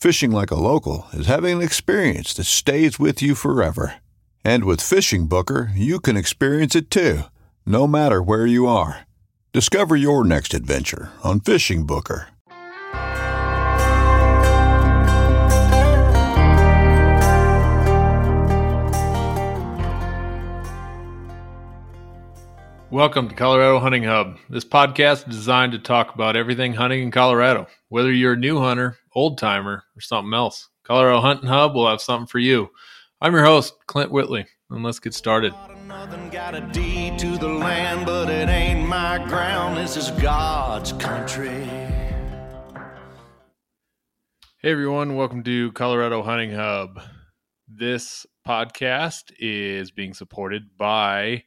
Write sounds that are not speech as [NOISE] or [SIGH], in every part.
Fishing like a local is having an experience that stays with you forever. And with Fishing Booker, you can experience it too, no matter where you are. Discover your next adventure on Fishing Booker. Welcome to Colorado Hunting Hub. This podcast is designed to talk about everything hunting in Colorado, whether you're a new hunter, old timer, or something else. Colorado Hunting Hub will have something for you. I'm your host, Clint Whitley, and let's get started. Nothing got a deed to the land, but it ain't my ground. This is God's country. Hey everyone, welcome to Colorado Hunting Hub. This podcast is being supported by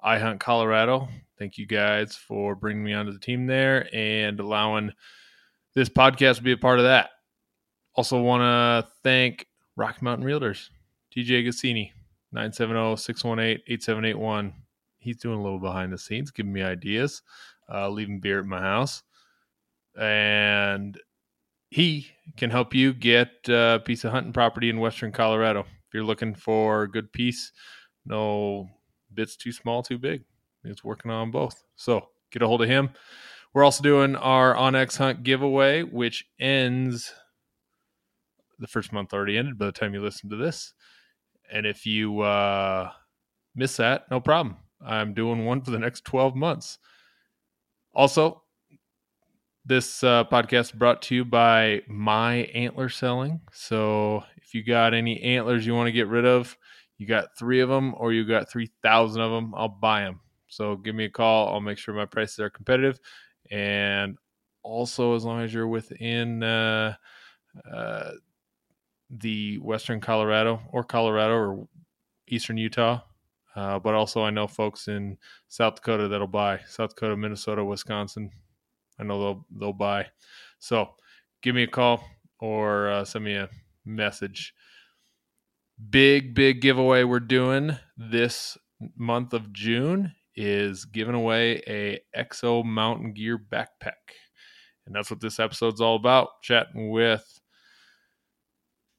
I Hunt Colorado. Thank you guys for bringing me onto the team there and allowing this podcast to be a part of that. Also, want to thank Rocky Mountain Realtors, TJ Guccini, 970 618 8781. He's doing a little behind the scenes, giving me ideas, uh, leaving beer at my house. And he can help you get a piece of hunting property in Western Colorado. If you're looking for a good piece, no bits too small, too big. He's working on both. So get a hold of him. We're also doing our onX Hunt giveaway, which ends the first month already ended by the time you listen to this. And if you uh, miss that, no problem. I'm doing one for the next 12 months. Also, this uh, podcast brought to you by My Antler Selling. So if you got any antlers you want to get rid of, you got three of them or you got 3,000 of them, I'll buy them. So give me a call. I'll make sure my prices are competitive. And also, as long as you're within uh, uh, the Western Colorado or Colorado or Eastern Utah. Uh, but also, I know folks in South Dakota that'll buy South Dakota, Minnesota, Wisconsin. I know they'll they'll buy. So, give me a call or uh, send me a message big big giveaway we're doing this month of June is giving away a Exo Mountain Gear backpack. And that's what this episode's all about. Chatting with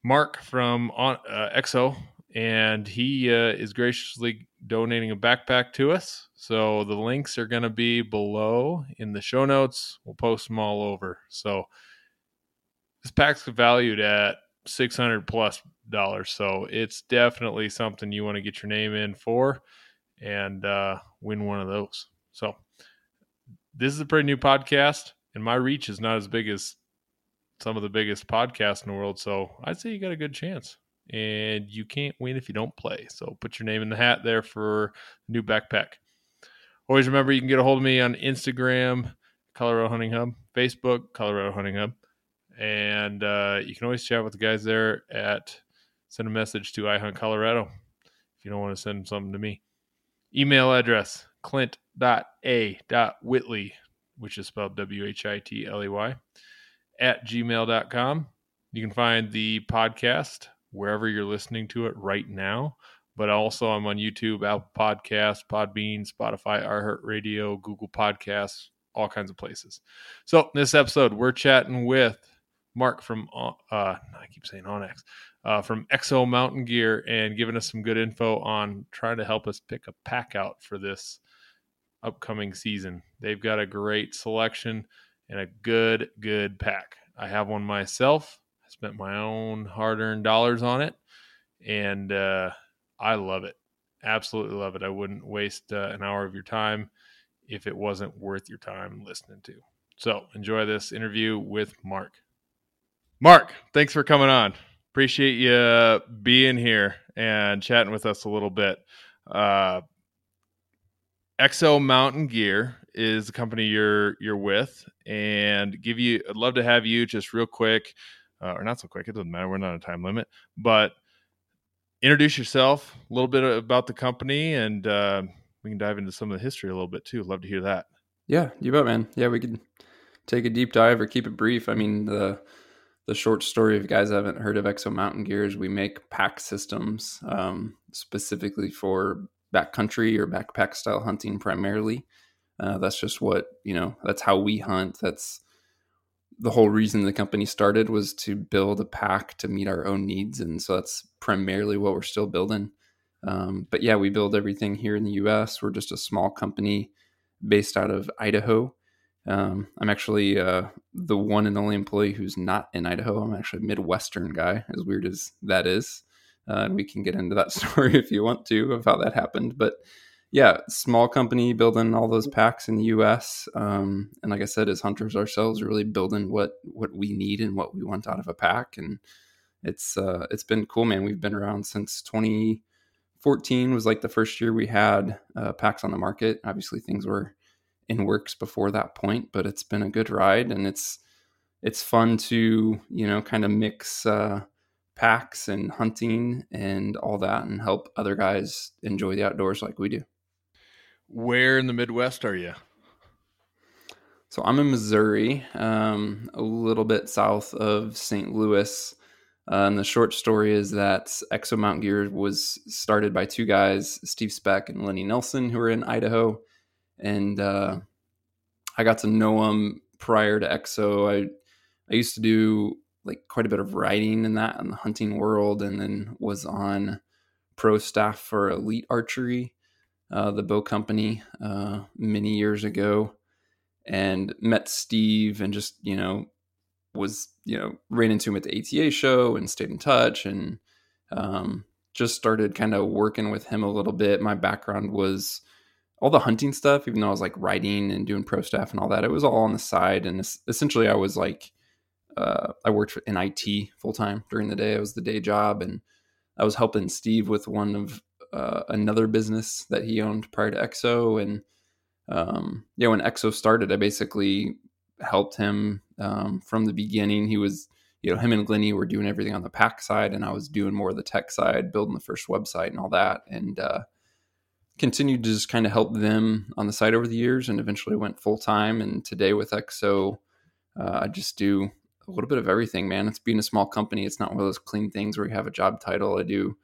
Mark from uh, Exo, and he uh, is graciously donating a backpack to us. So the links are going to be below in the show notes. We'll post them all over. So this pack's valued at 600 plus dollars. So it's definitely something you want to get your name in for and uh, win one of those. So this is a pretty new podcast, and my reach is not as big as some of the biggest podcasts in the world. So I'd say you got a good chance. And you can't win if you don't play. So put your name in the hat there for new backpack. Always remember you can get a hold of me on Instagram, Colorado Hunting Hub, Facebook, Colorado Hunting Hub. And uh, you can always chat with the guys there at send a message to I Hunt Colorado if you don't want to send something to me. Email address clint.a.whitley, which is spelled W H I T L E Y, at gmail.com. You can find the podcast wherever you're listening to it right now, but also I'm on YouTube, Apple Podcasts, Podbean, Spotify, iHeartRadio, Google Podcasts, all kinds of places. So this episode, we're chatting with Mark from uh, I keep saying onX uh, from Exo Mountain Gear and giving us some good info on trying to help us pick a pack out for this upcoming season. They've got a great selection and a good, good pack. I have one myself. I spent my own hard earned dollars on it and uh, I love it. Absolutely love it. I wouldn't waste uh, an hour of your time if it wasn't worth your time listening to. So enjoy this interview with Mark. Mark, thanks for coming on. Appreciate you being here and chatting with us a little bit. Uh, Exo Mountain Gear is the company you're you're with, and give you. I'd love to have you just real quick, uh, or not so quick. It doesn't matter. We're not on a time limit, but introduce yourself a little bit about the company, and uh, we can dive into some of the history a little bit too. Love to hear that. Yeah, you bet, man. Yeah, we could take a deep dive or keep it brief. I mean, the the short story if you guys haven't heard of exo mountain gears we make pack systems um, specifically for backcountry or backpack style hunting primarily. Uh, that's just what you know that's how we hunt. That's the whole reason the company started was to build a pack to meet our own needs and so that's primarily what we're still building. Um, but yeah we build everything here in the us we're just a small company based out of idaho um, I'm actually uh, the one and only employee who's not in Idaho. I'm actually a Midwestern guy, as weird as that is. Uh, and we can get into that [LAUGHS] story if you want to of how that happened. But yeah, small company building all those packs in the U.S. Um, and like I said, as hunters ourselves, really building what what we need and what we want out of a pack. And it's uh, it's been cool, man. We've been around since 2014 was like the first year we had uh, packs on the market. Obviously, things were in works before that point, but it's been a good ride and it's it's fun to you know kind of mix uh, packs and hunting and all that and help other guys enjoy the outdoors like we do. Where in the Midwest are you? So I'm in Missouri, um, a little bit south of St. Louis. Uh, and the short story is that Exo Mountain Gear was started by two guys, Steve Speck and Lenny Nelson, who are in Idaho and uh, I got to know him prior to EXO. I I used to do like quite a bit of writing in that in the hunting world, and then was on pro staff for Elite Archery, uh, the bow company, uh, many years ago, and met Steve, and just you know was you know ran into him at the ATA show and stayed in touch, and um, just started kind of working with him a little bit. My background was all the hunting stuff, even though I was like writing and doing pro stuff and all that, it was all on the side. And essentially, I was like, uh, I worked in IT full time during the day. It was the day job, and I was helping Steve with one of uh, another business that he owned prior to EXO. And um, yeah, when EXO started, I basically helped him um, from the beginning. He was, you know, him and Lenny were doing everything on the pack side, and I was doing more of the tech side, building the first website and all that. And uh, continued to just kind of help them on the side over the years and eventually went full time. And today with EXO, uh, I just do a little bit of everything, man. It's being a small company. It's not one of those clean things where you have a job title. I do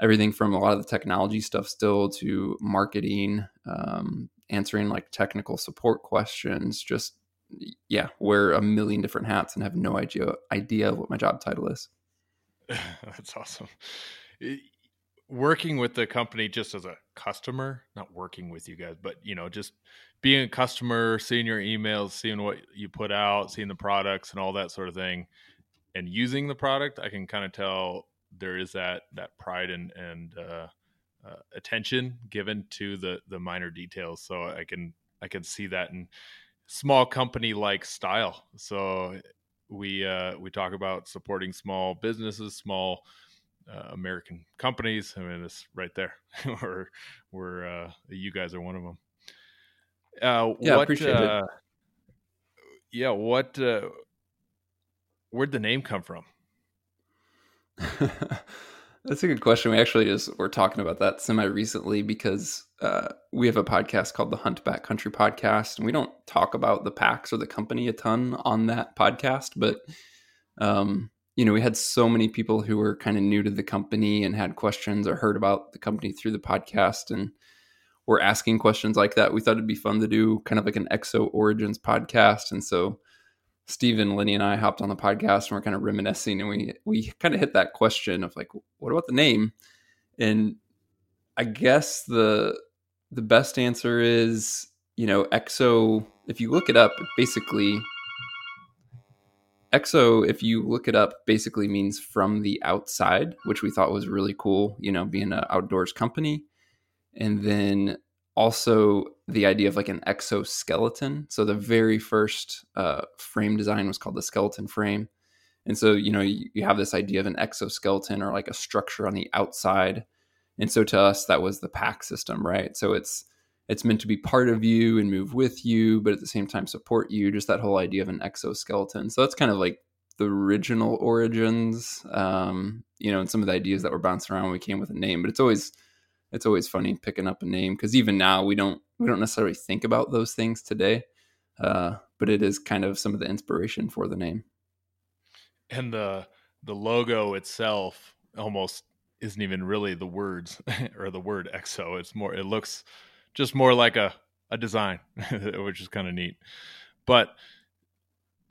everything from a lot of the technology stuff still to marketing, um, answering like technical support questions, just yeah, wear a million different hats and have no idea idea what my job title is. [LAUGHS] That's awesome working with the company just as a customer, not working with you guys, but you know, just being a customer, seeing your emails, seeing what you put out, seeing the products and all that sort of thing, and using the product, I can kind of tell there is that that pride and and uh, uh, attention given to the the minor details. So I can I can see that in small company like style. So we uh, we talk about supporting small businesses, small uh, American companies. I mean, it's right there. [LAUGHS] we're we're uh, you guys are one of them. Uh, yeah, what, appreciate it. Uh, yeah, what? Uh, where'd the name come from? [LAUGHS] That's a good question. We actually just were talking about that semi recently because uh, we have a podcast called the Hunt Backcountry Podcast, and we don't talk about the packs or the company a ton on that podcast. But um, you know, we had so many people who were kind of new to the company and had questions or heard about the company through the podcast and were asking questions like that. We thought it'd be fun to do kind of like an Exo Origins podcast. And so Stephen, Lenny, and I hopped on the podcast and we're kind of reminiscing and we we kind of hit that question of like, what about the name? And I guess the the best answer is, you know, Exo, if you look it up, basically exo if you look it up basically means from the outside which we thought was really cool you know being an outdoors company. And then also the idea of like an exoskeleton. So the very first uh, frame design was called the skeleton frame. And so you know you, you have this idea of an exoskeleton or like a structure on the outside. And so to us that was the pack system right? So it's it's meant to be part of you and move with you, but at the same time support you. Just that whole idea of an exoskeleton. So that's kind of like the original origins, um, you know, and some of the ideas that were bouncing around when we came with a name. But it's always it's always funny picking up a name because even now we don't we don't necessarily think about those things today, uh, but it is kind of some of the inspiration for the name. And the the logo itself almost isn't even really the words [LAUGHS] or the word exo. It's more it looks just more like a a design, [LAUGHS] which is kind of neat. But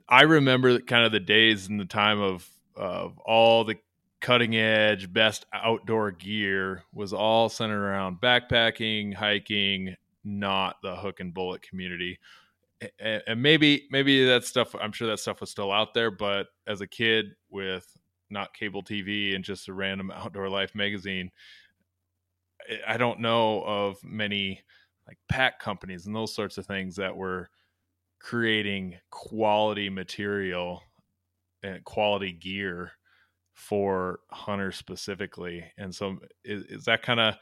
I remember kind of the days and the time of of all the cutting edge best outdoor gear was all centered around backpacking, hiking, not the hook and bullet community. And maybe maybe that stuff I'm sure that stuff was still out there, but as a kid with not cable TV and just a random outdoor life magazine, I don't know of many like pack companies and those sorts of things that were creating quality material and quality gear for hunters specifically. And so is, is that kind of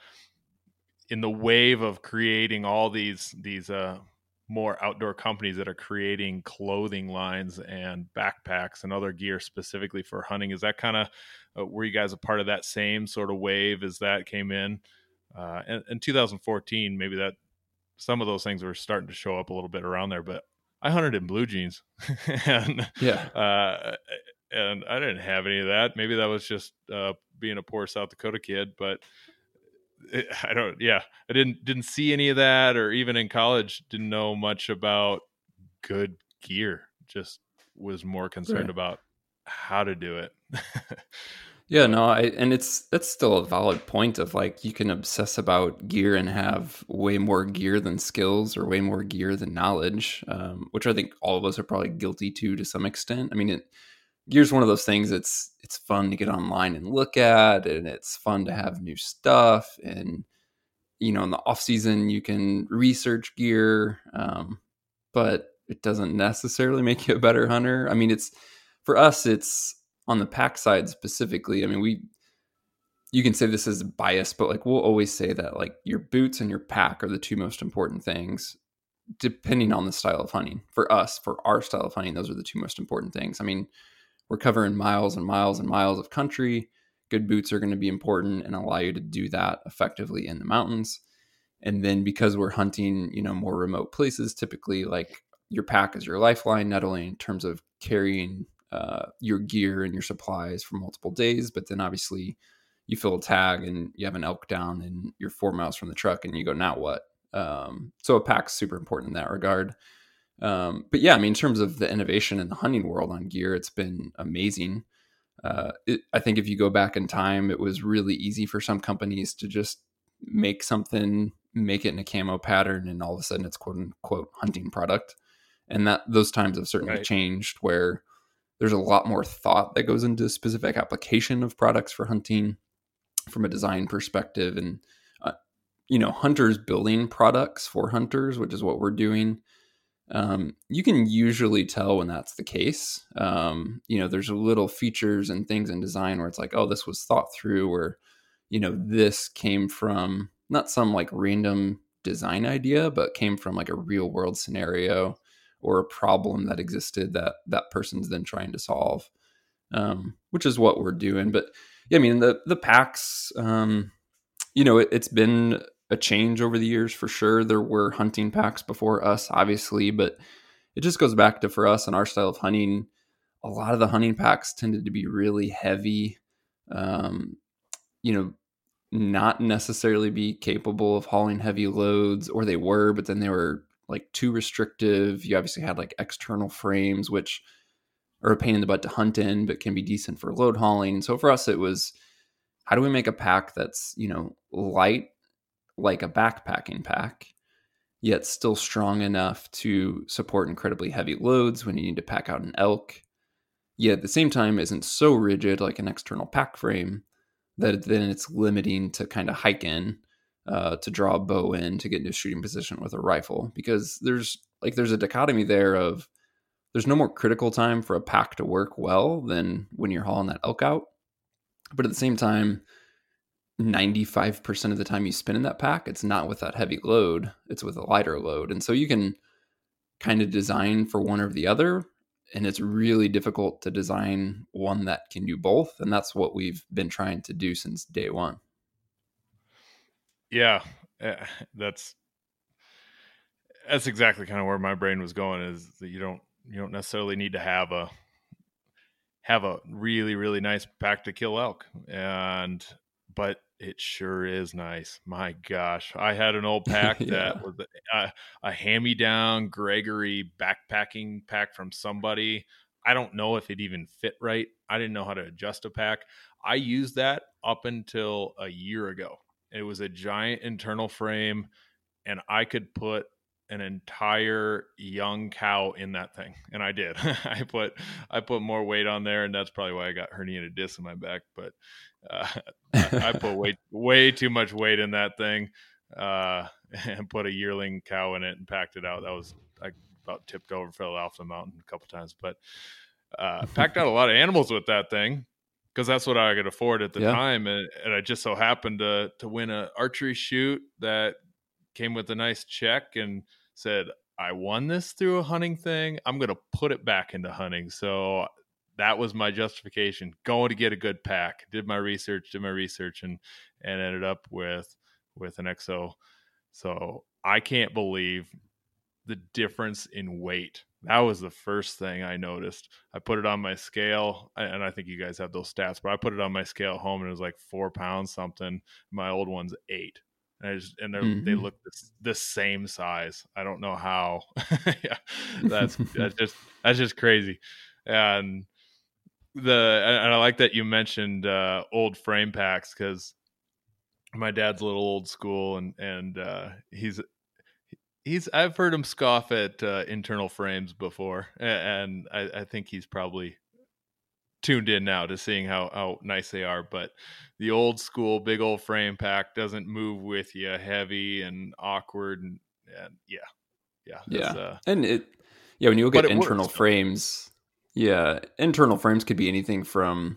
in the wave of creating all these these uh more outdoor companies that are creating clothing lines and backpacks and other gear specifically for hunting is that kind of uh, were you guys a part of that same sort of wave as that came in uh, in 2014 maybe that some of those things were starting to show up a little bit around there. But I hunted in blue jeans, [LAUGHS] and yeah, uh, and I didn't have any of that. Maybe that was just uh, being a poor South Dakota kid, but it, I don't. Yeah, I didn't didn't see any of that, or even in college, didn't know much about good gear. Just was more concerned right. about how to do it. [LAUGHS] Yeah, no, I, and it's that's still a valid point of like you can obsess about gear and have way more gear than skills or way more gear than knowledge, um, which I think all of us are probably guilty to to some extent. I mean, it, gear's one of those things. It's it's fun to get online and look at, and it's fun to have new stuff. And you know, in the off season, you can research gear, um, but it doesn't necessarily [LAUGHS] make you a better hunter. I mean, it's for us, it's on the pack side specifically, I mean, we you can say this is bias, but like we'll always say that like your boots and your pack are the two most important things, depending on the style of hunting. For us, for our style of hunting, those are the two most important things. I mean, we're covering miles and miles and miles of country. Good boots are going to be important and allow you to do that effectively in the mountains. And then because we're hunting, you know, more remote places, typically like your pack is your lifeline, not only in terms of carrying uh, your gear and your supplies for multiple days. But then obviously you fill a tag and you have an elk down and you're four miles from the truck and you go, now what? Um, so a pack's super important in that regard. Um, but yeah, I mean, in terms of the innovation in the hunting world on gear, it's been amazing. Uh, it, I think if you go back in time, it was really easy for some companies to just make something, make it in a camo pattern, and all of a sudden it's quote unquote hunting product. And that those times have certainly right. changed where there's a lot more thought that goes into specific application of products for hunting from a design perspective. And uh, you know hunters building products for hunters which is what we're doing um, you can usually tell when that's the case. Um, you know there's little features and things in design where it's like oh this was thought through or you know this came from not some like random design idea but came from like a real world scenario or a problem that existed that that person's then trying to solve, um, which is what we're doing. But yeah, I mean the the packs, um, you know, it, it's been a change over the years for sure. There were hunting packs before us, obviously, but it just goes back to for us and our style of hunting. a lot of the hunting packs tended to be really heavy. Um, you know, not necessarily be capable of hauling heavy loads, or they were, but then they were like too restrictive. You obviously had like external frames, which are a pain in the butt to hunt in, but can be decent for load hauling. So for us, it was how do we make a pack that's, you know, light like a backpacking pack, yet still strong enough to support incredibly heavy loads when you need to pack out an elk, yet at the same time isn't so rigid like an external pack frame that then it's limiting to kind of hike in uh, to draw a bow in to get into shooting position with a rifle because there's like there's a dichotomy there of there's no more critical time for a pack to work well than when you're hauling that elk out. But at the same time 95% of the time you spin in that pack it's not with that heavy load it's with a lighter load. And so you can kind of design for one or the other and it's really difficult to design one that can do both and that's what we've been trying to do since day one yeah eh, that's that's exactly kind of where my brain was going is that you don't you don't necessarily need to have a have a really really nice pack to kill elk and but it sure is nice. My gosh i had an old [LAUGHS] pack yeah. that was a, a hand-me-down gregory backpacking pack from somebody. I don't know if it even fit right. I didn't know how to adjust a pack. I used that up until a year ago it was a giant internal frame, and I could put an entire young cow in that thing and i did. [LAUGHS] I put i put more weight on there and that's probably why i got herniated disc in my back but uh, I, I, put way [LAUGHS] way too much weight in that thing uh, [LAUGHS] and put a yearling cow in it and packed it out. That was i about tipped over fell off the mountain a couple times but uh, packed out a lot of animals with that thing because that's what I could afford at the yeah. time, and, and I just so happened to to win an archery shoot that came with a nice check and said I won this through a hunting thing. I'm going to put it back into hunting. So that was my justification. Going to get a good pack. Did my research. Did my research, and and ended up with with an EXO. So I can't believe the difference in weight that was the first thing I noticed. I put it on my scale, and I think you guys have those stats, but I put it on my scale at home, and it was like four pounds something. My old one's eight, and I just and mm-hmm. they look the, the same size. I don't know how. [LAUGHS] yeah, that's that's [LAUGHS] just that's just crazy, and the and I like that you mentioned uh, old frame packs because my dad's a little old school, and and uh, he's he's I've heard him scoff at uh, internal frames before, and I, I, think he's probably tuned in now to seeing how how nice they are. But the old school big old frame pack doesn't move with you, heavy and awkward, and, and yeah, yeah, yeah, uh, and it yeah when you look at internal works, frames, yeah, internal frames could be anything from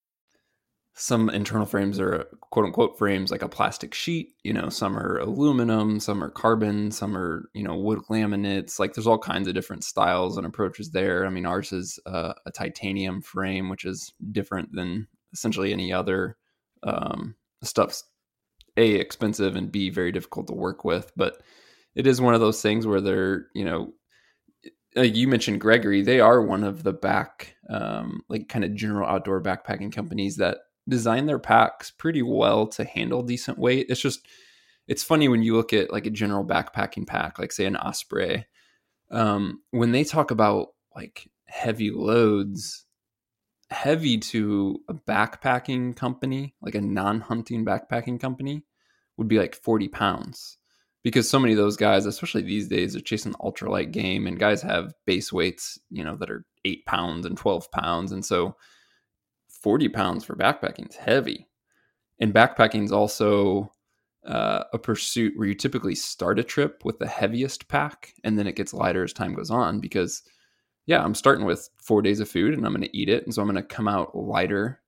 some internal frames are quote unquote frames like a plastic sheet you know some are aluminum some are carbon some are you know wood laminates. Like there's all kinds of different styles and approaches there. I mean ours is uh, a titanium frame which is different than essentially any other um, stuff's a expensive and b very difficult to work with. But it is one of those things where they're you know like you mentioned gregory. They are one of the back um, like kind of general outdoor backpacking companies that design their packs pretty well to handle decent weight. It's just it's funny when you look at like a general backpacking pack, like say an Osprey, um, when they talk about like heavy loads, heavy to a backpacking company, like a non-hunting backpacking company, would be like 40 pounds. Because so many of those guys, especially these days, are chasing ultralight game, and guys have base weights, you know, that are eight pounds and 12 pounds. And so 40 pounds for backpacking is heavy. And backpacking is also uh, a pursuit where you typically start a trip with the heaviest pack and then it gets lighter as time goes on because yeah, I'm starting with four days of food and I'm going to eat it. And so I'm going to come out lighter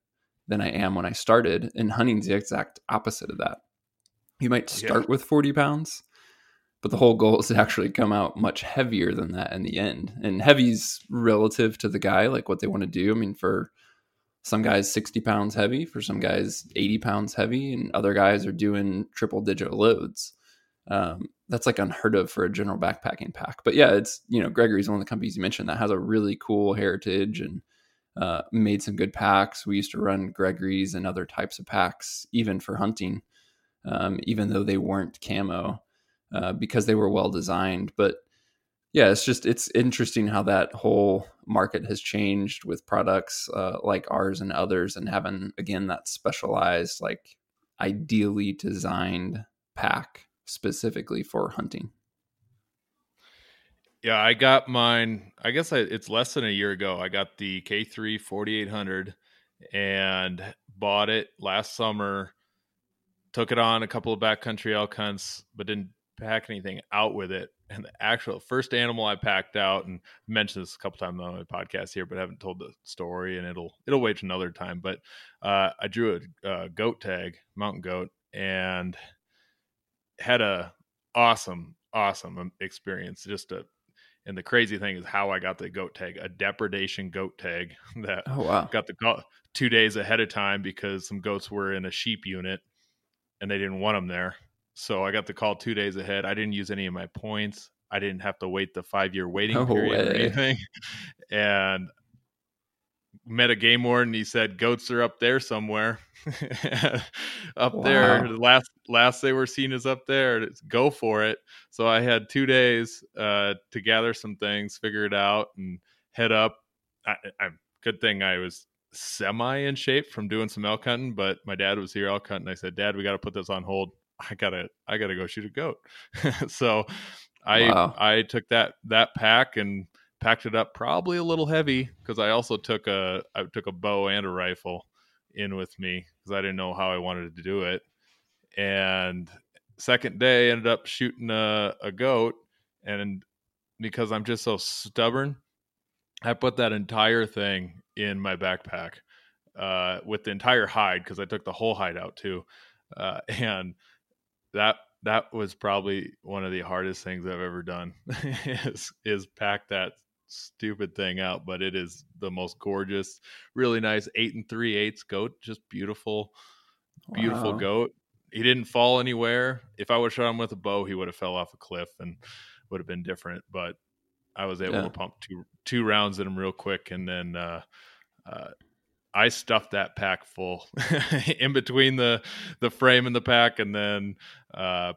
than I am when I started. And hunting's the exact opposite of that. You might start yeah. with 40 pounds, but the whole goal is to actually come out much heavier than that in the end. And heavy's relative to the guy, like what they want to do. I mean, for some guys, 60 pounds heavy, for some guys, 80 pounds heavy, and other guys are doing triple digit loads. Um, that's like unheard of for a general backpacking pack. But yeah, it's you know Gregory's one of the companies you mentioned that has a really cool heritage and uh, made some good packs. We used to run Gregory's and other types of packs even for hunting, um, even though they weren't camo uh, because they were well designed. But yeah, it's just it's interesting how that whole market has changed with products uh, like ours and others, and having again that specialized like ideally designed pack specifically for hunting? Yeah, I got mine. I guess I, it's less than a year ago. I got the K3 4800 and bought it last summer. Took it on a couple of backcountry elk hunts, but didn't pack anything out with it. And the actual first animal I packed out, and I mentioned this a couple times on my podcast here, but I haven't told the story, and it'll it'll wait another time. But uh, I drew a, a goat tag, mountain goat, and had a awesome, awesome um, experience. Just a, and the crazy thing is how I got the goat tag, a depredation goat tag [LAUGHS] that oh, wow. got the call two days ahead of time because some goats were in a sheep unit and they didn't want them there. So I got the call two days ahead. I didn't use any of my points. I didn't have to wait the five year [LAUGHS] waiting no period way. or anything. [LAUGHS] And met a game warden. He said goats are up there somewhere, [LAUGHS] up wow. there. The last last they were seen is up there. Go for it. So I had two days uh, to gather some things, figure it out, and head up. I, I, good thing I was semi in shape from doing some elk hunting, but my dad was here elk hunting. I said, Dad, we got to put this on hold. I gotta I gotta go shoot a goat. [LAUGHS] so I wow. I took that that pack and packed it up probably a little heavy because I also took a I took a bow and a rifle in with me because I didn't know how I wanted to do it. And second day ended up shooting a, a goat and because I'm just so stubborn, I put that entire thing in my backpack uh, with the entire hide because I took the whole hide out too, uh, [LAUGHS] and that that was probably one of the hardest things I've ever done [LAUGHS] is is pack that stupid thing out, but it is the most gorgeous, really nice eight and three eighths goat, just beautiful, beautiful wow. goat. He didn't fall anywhere. If I would have shot him with a bow, he would have fell off a cliff and would have been different. But I was able yeah. to pump two two rounds at him real quick, and then uh, uh, I stuffed that pack full [LAUGHS] in between the the frame and the pack, and then uh,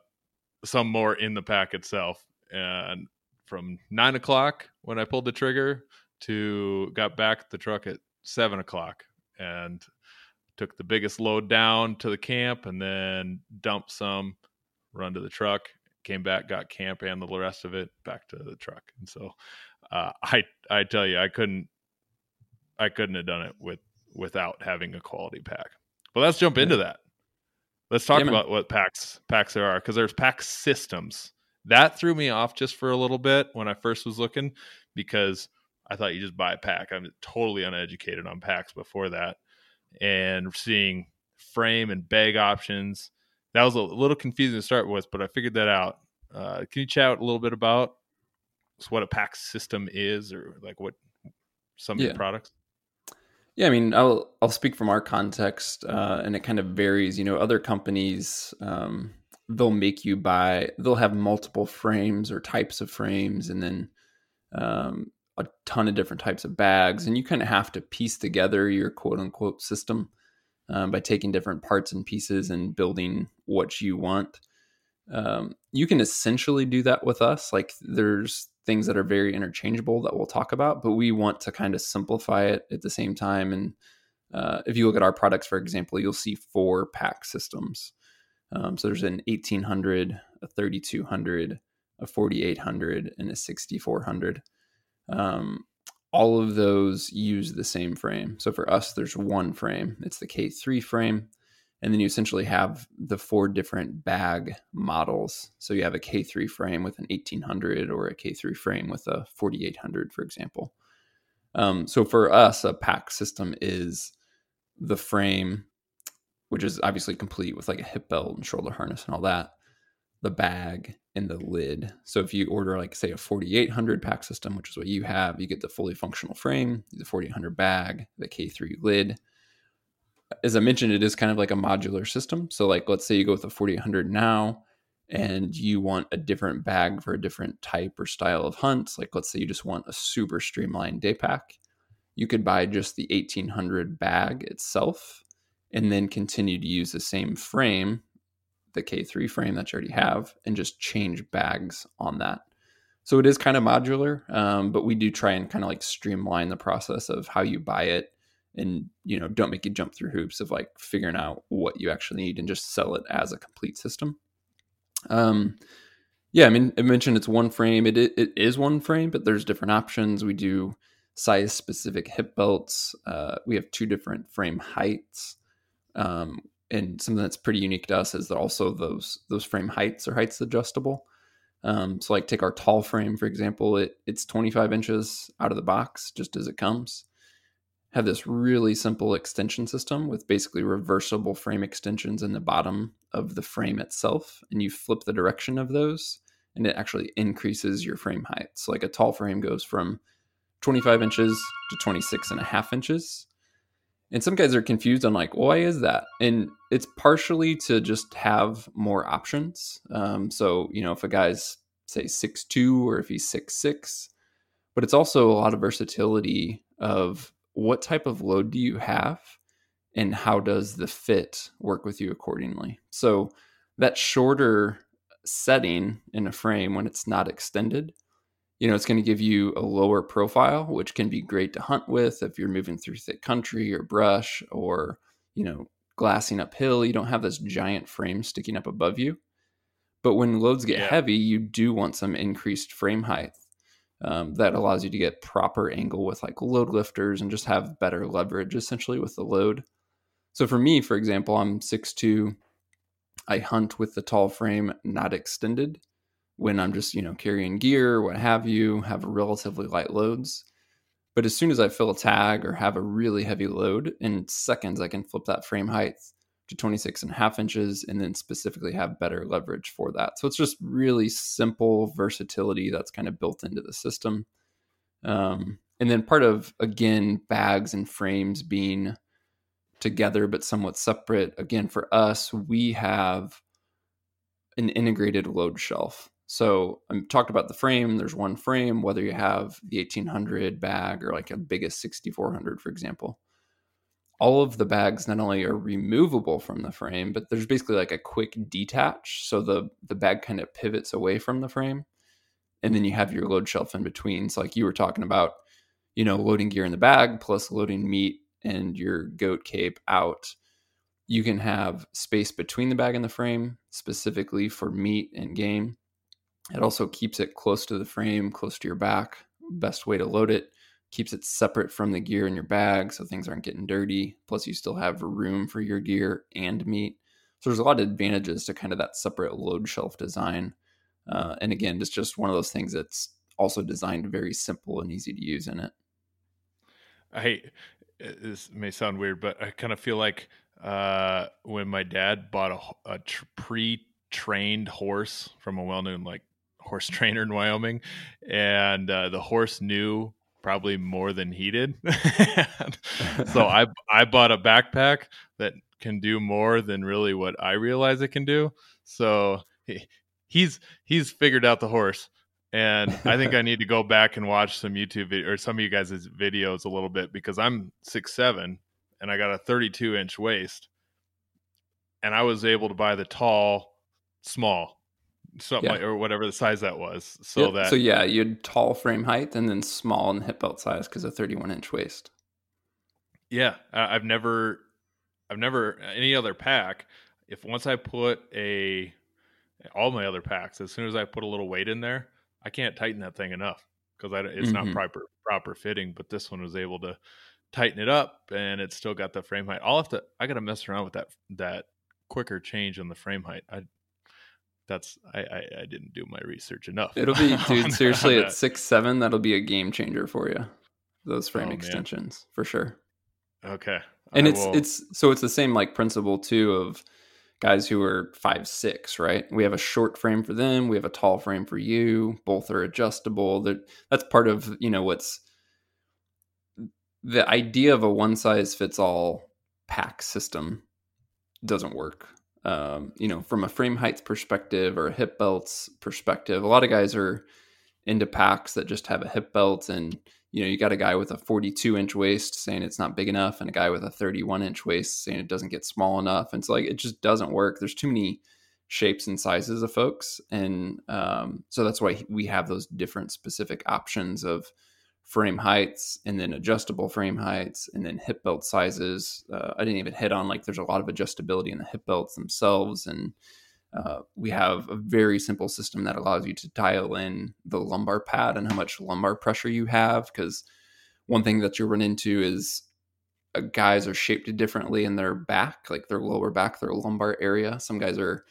some more in the pack itself. And from nine o'clock when I pulled the trigger to got back the truck at seven o'clock and took the biggest load down to the camp and then dumped some, run to the truck, came back, got camp and the rest of it back to the truck. And so uh, I I tell you I couldn't I couldn't have done it with without having a quality pack. But let's jump into that. Let's talk yeah, about what packs packs there are because there's pack systems that threw me off just for a little bit when I first was looking because I thought you just buy a pack. I'm totally uneducated on packs before that. And seeing frame and bag options, that was a little confusing to start with, but I figured that out. Uh, can you chat a little bit about what a pack system is or like what some yeah. of the products? Yeah, I mean, I'll I'll speak from our context, uh, and it kind of varies. You know, other companies um, they'll make you buy they'll have multiple frames or types of frames and then um, a ton of different types of bags and you kind of have to piece together your quote unquote system um, by taking different parts and pieces and building what you want um, you can essentially do that with us like there's things that are very interchangeable that we'll talk about but we want to kind of simplify it at the same time and uh, if you look at our products for example you'll see four pack systems um, so there's an 1800, a 3200, a 4800, and a 6400. Um, all of those use the same frame. So for us, there's one frame. It's the K3 frame. And then you essentially have the four different bag models. So you have a K3 frame with an 1800 or a K3 frame with a 4800, for example. Um, so for us, a pack system is the frame, which is obviously complete with like a hip belt and shoulder harness and all that, the bag and the lid. So if you order like say a 4800 pack system, which is what you have, you get the fully functional frame, the 4800 bag, the K3 lid. As I mentioned, it is kind of like a modular system. So like let's say you go with a 4800 now and you want a different bag for a different type or style of hunt, like let's say you just want a super streamlined day pack, you could buy just the 1800 bag itself and then continue to use the same frame, the K3 frame that you already have, and just change bags on that. So it is kind of modular, um, but we do try and kind of like streamline the process of how you buy it and you know don't make you jump through hoops of like figuring out what you actually need and just sell it as a complete system um, yeah, I mean, I mentioned it's one frame. It, it, it is one frame, but there's different options. We do size specific hip belts. Uh, we have two different frame heights. Um, and something that's pretty unique to us is that also those those frame heights are heights adjustable. Um, so, like take our tall frame for example, it it's 25 inches out of the box just as it comes have this really simple extension system with basically reversible frame extensions in the bottom of the frame itself. And you flip the direction of those, and it actually increases your frame height. So, like a tall frame goes from 25 inches to 26 and a half inches. And some guys are confused on like, why is that? And it's partially to just have more options. Um, so, you know, if a guy's say six two or if he's six six, but it's also a lot of versatility of what type of load do you have and how does the fit work with you accordingly? So that shorter setting in a frame when it's not extended you know it's going to give you a lower profile which can be great to hunt with if you're moving through thick country or brush or you know glassing uphill. You don't have this giant frame sticking up above you. But when loads get yeah. heavy you do want some increased frame height um, that allows you to get proper angle with like load lifters and just have better leverage essentially with the load. So for me, for example, I'm 6'2. I hunt with the tall frame not extended when I'm just, you know, carrying gear, what have you, have relatively light loads. But as soon as I fill a tag or have a really heavy load, in seconds I can flip that frame height to 26 and a half inches and then specifically have better leverage for that. So it's just really simple versatility that's kind of built into the system. Um, and then part of, again, bags and frames being together but somewhat separate. Again, for us, we have an integrated load shelf. So I talked about the frame. There's one frame, whether you have the 1800 bag or like a biggest 6400, for example all of the bags not only are removable from the frame, but there's basically like a quick detach. So the the bag kind of pivots away from the frame. And then you have your load shelf in between. So like you were talking about, you know, loading gear in the bag plus loading meat and your goat cape out. You can have space between the bag and the frame, specifically for meat and game. It also keeps it close to the frame, close to your back. Best way to load it keeps it separate from the gear in your bag so things aren't getting dirty. Plus, you still have room for your gear and meat. So there's a lot of advantages to kind of that separate load shelf design. Uh, and again, it's just one of those things that's also designed very simple and easy to use in it. I this may sound weird, but I kind of feel like uh, when my dad bought a, a tr- pre-trained horse from a well-known like horse [LAUGHS] trainer in Wyoming, and uh, the horse knew probably more than he did. [LAUGHS] so I I bought a backpack that can do more than really what I realize it can do. So he, he's he's figured out the horse. And I think I [LAUGHS] need to go back and watch some YouTube video, or some of you guys' videos a little bit because I'm six seven and I got a 32 inch waist, and I was able to buy the tall, small something yeah. like, or whatever the size that was. So yep. that so yeah, you had tall frame height and then small and hip belt size because of 31 inch waist. Yeah, I've never, I've never any other pack. If once I put a all my other packs, as soon as I put a little weight in there, I can't tighten that thing enough because it's mm-hmm. not proper proper fitting. But this one was able to tighten it up, and it's still got the frame height. I'll have to. I got to mess around with that that quicker change on the frame height. I that's I, I, I didn't do my research enough. It'll be [LAUGHS] dude seriously at six seven that'll be a game changer for you. those frame Oh, man. extensions for sure. Okay. And I it's will- it's so it's the same like principle too of guys who are five six, right? We have a short frame for them, we have a tall frame for you. Both are adjustable. That that's part of you know what's the idea of a one size fits all pack system doesn't work. Um, you know, from a frame heights perspective or a hip belts perspective, a lot of guys are into packs that just have a hip belt and you know, you got a guy with a 42 inch waist saying it's not big enough, and a guy with a 31 inch waist saying it doesn't get small enough. And it's like, it just doesn't work. There's too many shapes and sizes of folks. And um, so that's why we have those different specific options of frame heights and then adjustable frame heights and then hip belt sizes. Uh, I didn't even hit on like there's a lot of adjustability in the hip belts themselves. And uh, we have a very simple system that allows you to dial in the lumbar pad and how much lumbar pressure you have. Because one thing that you'll run into is uh, guys are shaped differently in their back, like their lower back, their lumbar area. Some guys are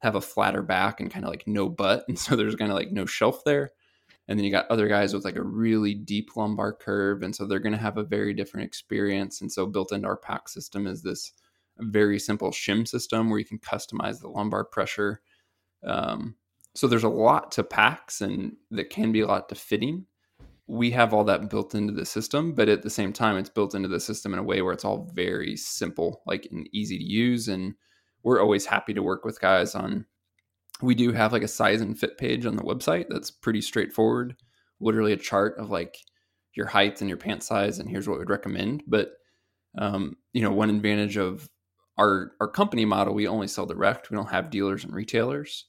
have a flatter back and kind of like no butt, [LAUGHS] and so there's kind of like no shelf there. And then you got other guys with like a really deep lumbar curve, and so they're going to have a very different experience. And so built into our pack system is this very simple shim system where you can customize the lumbar pressure. Um, so there's a lot to packs and that can be a lot to fitting. We have all that built into the system, but at the same time, it's built into the system in a way where it's all very simple, like and easy to use. And we're always happy to work with guys on. We do have like a size and fit page on the website that's pretty straightforward. Literally a chart of like your height and your pant size, and here's what we'd recommend. But um, you know, one advantage of our our company model, we only sell direct. We don't have dealers and retailers.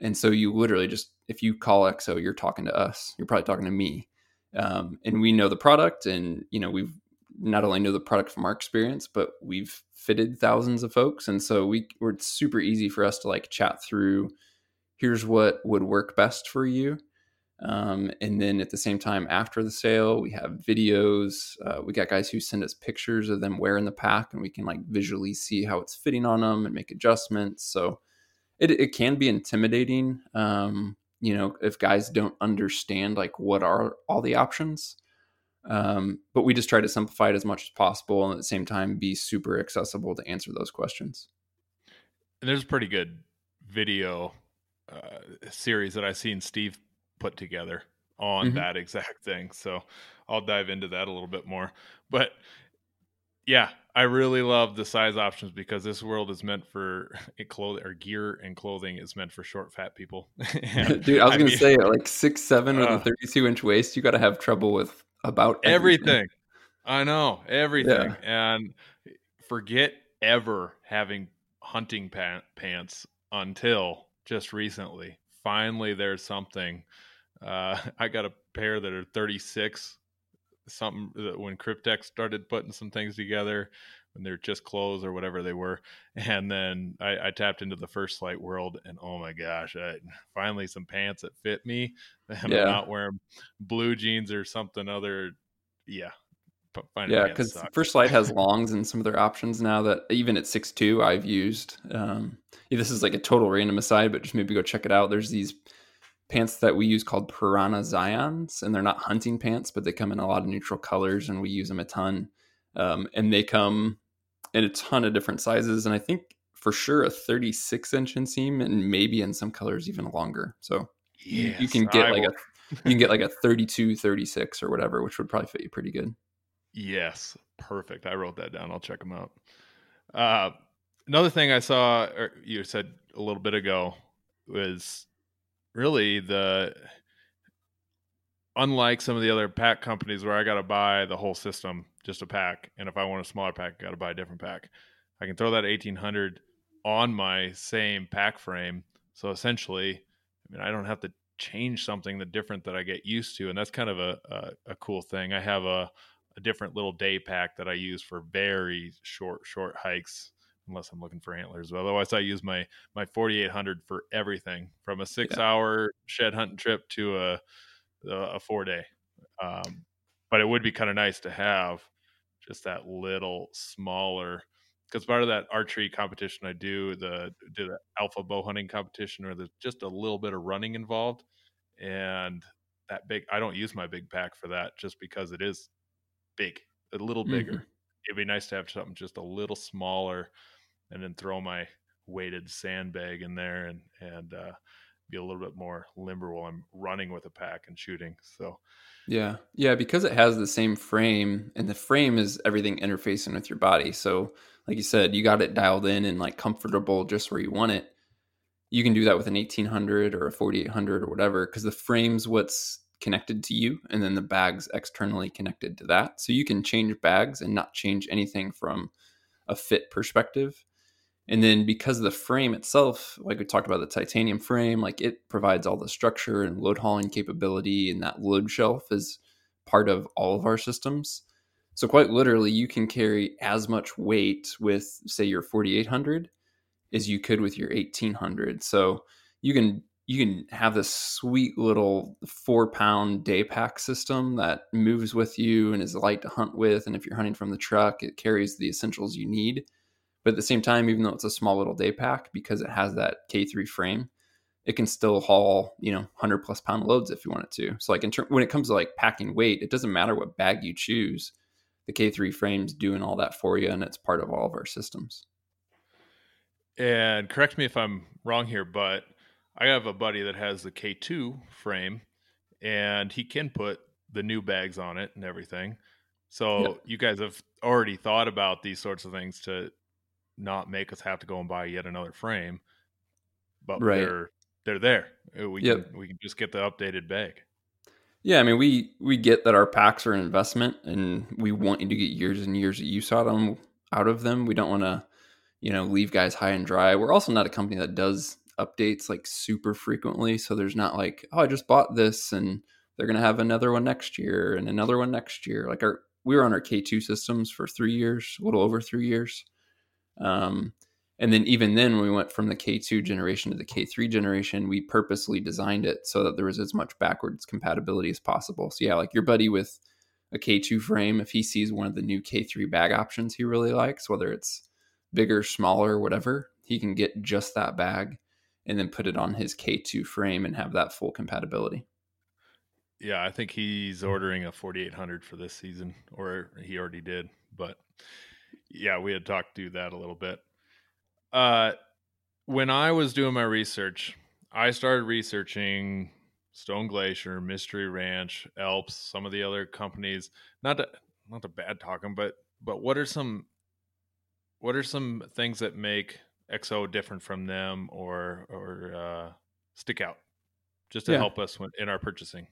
And so you literally just if you call EXO, you're talking to us. You're probably talking to me. Um, and we know the product and you know, we've not only know the product from our experience, but we've fitted thousands of folks. And so we we're it's super easy for us to like chat through here's what would work best for you. Um, and then at the same time, after the sale, we have videos. Uh, we got guys who send us pictures of them wearing the pack, and we can like visually see how it's fitting on them and make adjustments. So it, it can be intimidating, um, you know, if guys don't understand like what are all the options. Um, but we just try to simplify it as much as possible, and at the same time, be super accessible to answer those questions. And there's a pretty good video uh, series that I've seen Steve put together on Mhm. that exact thing. So I'll dive into that a little bit more. But yeah, I really love the size options because this world is meant for [LAUGHS] clothing or gear and clothing is meant for short, fat people. [LAUGHS] [LAUGHS] Dude, I was gonna mean, say like six seven with Uh, a thirty two inch waist, you got to have trouble with about everything. everything. I know everything, and forget ever having hunting pa- pants until just recently. Finally, there's something. Uh, [LAUGHS] I got a pair that are 36. Something that when Cryptex started putting some things together, when they're just clothes or whatever they were, [LAUGHS] and then I, I tapped into the First Lite world, and oh my gosh, I, finally some pants that fit me. [LAUGHS] Yeah. I'm not wearing blue jeans or something other. Yeah, Finding Yeah, because. First Lite has longs and some of their options now that even at six two I've used. Um, yeah, this is like a total random aside, but just maybe go check it out. There's these pants that we use called prAna Zions, and they're not hunting pants, but they come in a lot of neutral colors, and we use them a ton. Um, and they come in a ton of different sizes, and I think for sure a 36 inch inseam, and maybe in some colors even longer. So you, you can get I like will- a you can get like a [LAUGHS] 32, 36 or whatever, which would probably fit you pretty good. Yes, perfect. I wrote that down. I'll check them out. Uh, another thing I saw, or you said a little bit ago, was really the unlike some of the other pack companies where I got to buy the whole system, just a pack, and if I want a smaller pack, I got to buy a different pack. I can throw that eighteen hundred on my same pack frame, so essentially, I mean, I don't have to change something that different that I get used to, and that's kind of a a, a cool thing. I have a a different little day pack that I use for very short short hikes unless I'm looking for antlers. But otherwise I use my my 4800 for everything from a 6 hour shed hunting trip to a a, 4 day. Um, but it would be kind of nice to have just that little smaller because part of that archery competition I do the do the alpha bow hunting competition where there's just a little bit of running involved and that big I don't use my big pack for that just because it is big, a little bigger. Mm-hmm. It'd be nice to have something just a little smaller, and then throw my weighted sandbag in there and and uh, be a little bit more limber while I'm running with a pack and shooting. So, yeah, yeah, because it has the same frame, and the frame is everything interfacing with your body. So, like you said, you got it dialed in and like comfortable just where you want it. You can do that with an 1800 or a 4800 or whatever, because the frame's what's connected to you, and then the bag's externally connected to that. So you can change bags and not change anything from a fit perspective and then because of the frame itself, like we talked about the titanium frame, like it provides all the structure and load hauling capability, and that load shelf is part of all of our systems. So quite literally, you can carry as much weight with, say, your 4800 as you could with your 1800. So you can you can have this sweet little four pound day pack system that moves with you and is light to hunt with. And if you're hunting from the truck, it carries the essentials you need but at the same time, even though it's a small little day pack, because it has that K3 frame, it can still haul, you know, 100 plus pound loads if you want it to. So, like, in ter- when it comes to like packing weight, it doesn't matter what bag you choose. The K3 frame's doing all that for you, and it's part of all of our systems. And correct me if I'm wrong here, but I have a buddy that has the K2 frame, and he can put the new bags on it and everything. So yep. you guys have already thought about these sorts of things to not make us have to go and buy yet another frame. But right. they're they're there. Uh, we yep. can we can just get the updated bag. Yeah, I mean we we get that our packs are an investment and we want you to get years and years of use out of them out of them. We don't want to, you know, leave guys high and dry. We're also not a company that does updates like super frequently. So there's not like, oh, I just bought this and they're gonna have another one next year and another one next year. Like our we were on our K2 systems for three years, a little over three years. Um, and then even then, we went from the K2 generation to the K3 generation, we purposely designed it so that there was as much backwards compatibility as possible. So yeah, like your buddy with a K2 frame, if he sees one of the new K3 bag options he really likes, whether it's bigger, smaller, whatever, he can get just that bag and then put it on his K2 frame and have that full compatibility. Yeah, I think he's ordering a 4800 for this season, or he already did. But yeah, we had talked through that a little bit. Uh, when I was doing my research, I started researching Stone Glacier, Mystery Ranch, Alps, some of the other companies. Not to not to bad talk them, but but what are some what are some things that make EXO different from them or or uh, stick out, just to yeah. help us when, in our purchasing?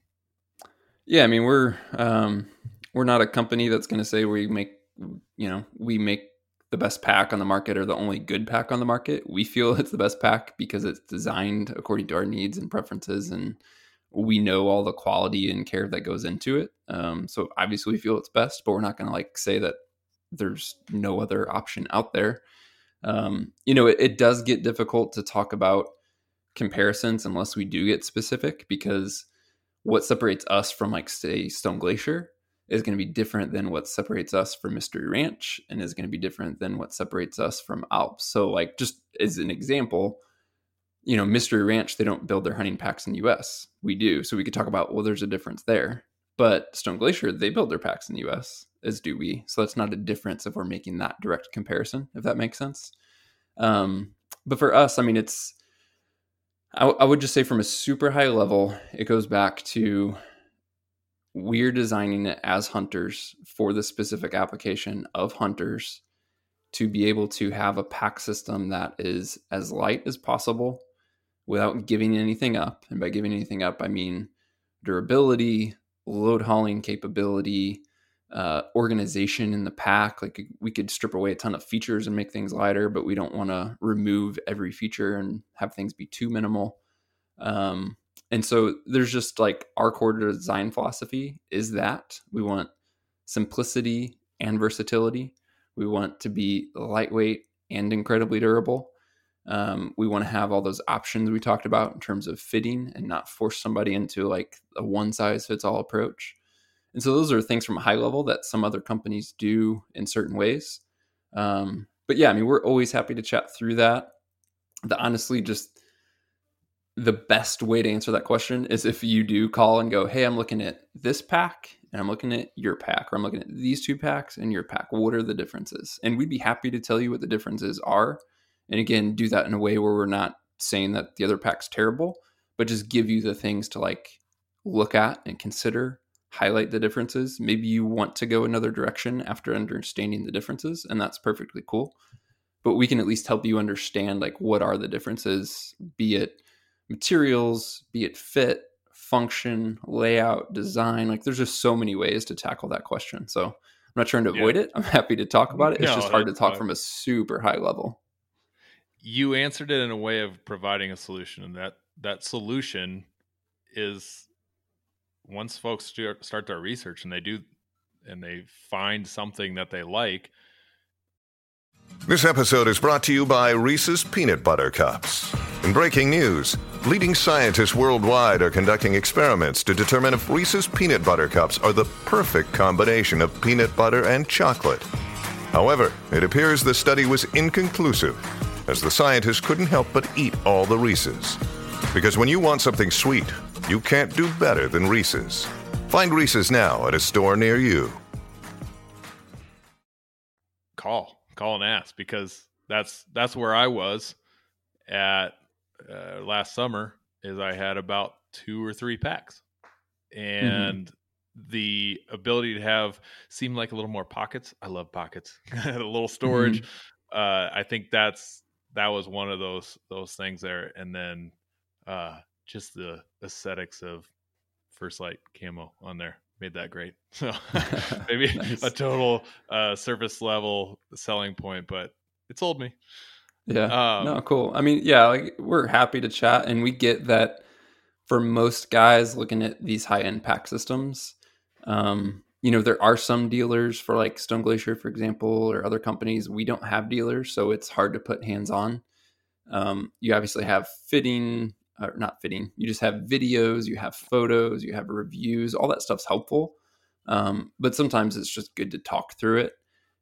Yeah, I mean we're um, we're not a company that's going to say we make you know, we make the best pack on the market or the only good pack on the market. We feel [LAUGHS] it's the best pack because it's designed according to our needs and preferences, and we know all the quality and care that goes into it. Um, so obviously, we feel it's best, but we're not going to like say that there's no other option out there. Um, you know, it, it does get difficult to talk about comparisons unless we do get specific because what separates us from like say Stone Glacier is going to be different than what separates us from Mystery Ranch and is going to be different than what separates us from Alps. So, like, just as an example, you know, Mystery Ranch, they don't build their hunting packs in the US. We do. So, we could talk about, well, there's a difference there. But Stone Glacier, they build their packs in the US, as do we. So, that's not a difference if we're making that direct comparison, if that makes sense. Um, but for us, I mean, it's, I, I would just say from a super high level, it goes back to we're designing it as hunters for the specific application of hunters to be able to have a pack system that is as light as possible without giving anything up. And by giving anything up, I mean durability, load hauling capability, uh, organization in the pack. Like we could strip away a ton of features and make things lighter, but we don't want to remove every feature and have things be too minimal. Um, and so there's just like our core design philosophy is that we want simplicity and versatility. We want to be lightweight and incredibly durable. Um, we want to have all those options we talked about in terms of fitting and not force somebody into like a one size fits all approach. And so those are things from a high level that some other companies do in certain ways. Um, but yeah, I mean, we're always happy to chat through that. The honestly, just the best way to answer that question is if you do call and go, Hey, I'm looking at this pack and I'm looking at your pack, or I'm looking at these two packs and your pack. What are the differences? And we'd be happy to tell you what the differences are. And again, do that in a way where we're not saying that the other pack's terrible, but just give you the things to like look at and consider, highlight the differences. Maybe you want to go another direction after understanding the differences, and that's perfectly cool. But we can at least help you understand like what are the differences, be it materials, be it fit, function, layout, design. Like there's just so many ways to tackle that question. So I'm not trying to avoid yeah. it. I'm happy to talk about it. It's no, just hard to talk fine. from a super high level. You answered it in a way of providing a solution, and that that solution is once folks start their research and they do and they find something that they like. This episode is brought to you by Reese's Peanut Butter Cups. In breaking news, leading scientists worldwide are conducting experiments to determine if Reese's Peanut Butter Cups are the perfect combination of peanut butter and chocolate. However, it appears the study was inconclusive, as the scientists couldn't help but eat all the Reese's. Because when you want something sweet, you can't do better than Reese's. Find Reese's now at a store near you. Call, call and ask because that's that's where I was at uh, last summer. Is I had about two or three packs, mm-hmm. and mm-hmm. the ability to have seemed like a little more pockets. I love pockets. [LAUGHS] a little storage. Mm-hmm. Uh, I think that's that was one of those those things there, and then uh, just the aesthetics of First Lite camo on there made that great. [LAUGHS] So [LAUGHS] maybe nice. a total uh, surface level selling point, but it sold me. Yeah. Um, no, cool. I mean, yeah, like we're happy to chat, and we get that for most guys looking at these high end pack systems. Um, you know, there are some dealers for like Stone Glacier, for example, or other companies. We don't have dealers, so it's hard to put hands on. Um, you obviously have fitting or not fitting. You just have videos, you have photos, you have reviews. All that stuff's helpful, um, but sometimes it's just good to talk through it.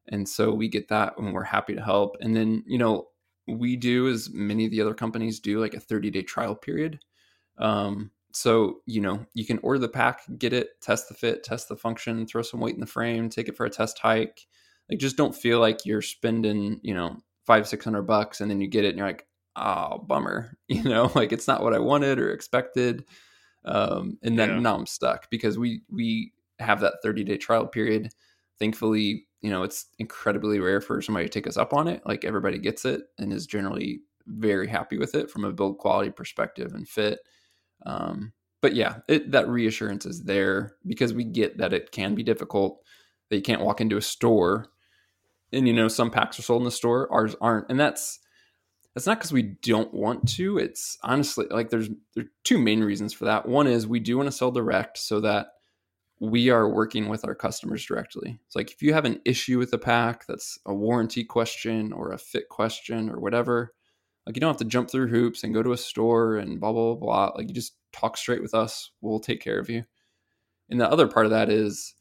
And so we get that and we're happy to help. And then you know we do as many of the other companies do, like a 30 day trial period. Um, so you know you can order the pack, get it, test the fit, test the function, throw some weight in the frame, take it for a test hike. Like just don't feel like you're spending you know five six hundred bucks and then you get it and you're like oh bummer [LAUGHS] you know like it's not what i wanted or expected um, and then yeah. now i'm stuck because we we have that 30 day trial period thankfully you know it's incredibly rare for somebody to take us up on it like everybody gets it and is generally very happy with it from a build quality perspective and fit um, but yeah it, that reassurance is there because we get that it can be difficult that you can't walk into a store and you know some packs are sold in the store ours aren't and that's that's not because we don't want to. It's honestly like there's there are two main reasons for that. One is we do want to sell direct so that we are working with our customers directly. It's like if you have an issue with the pack that's a warranty question or a fit question or whatever, like you don't have to jump through hoops and go to a store and blah blah blah. blah. Like you just talk straight with us. We'll take care of you. And the other part of that is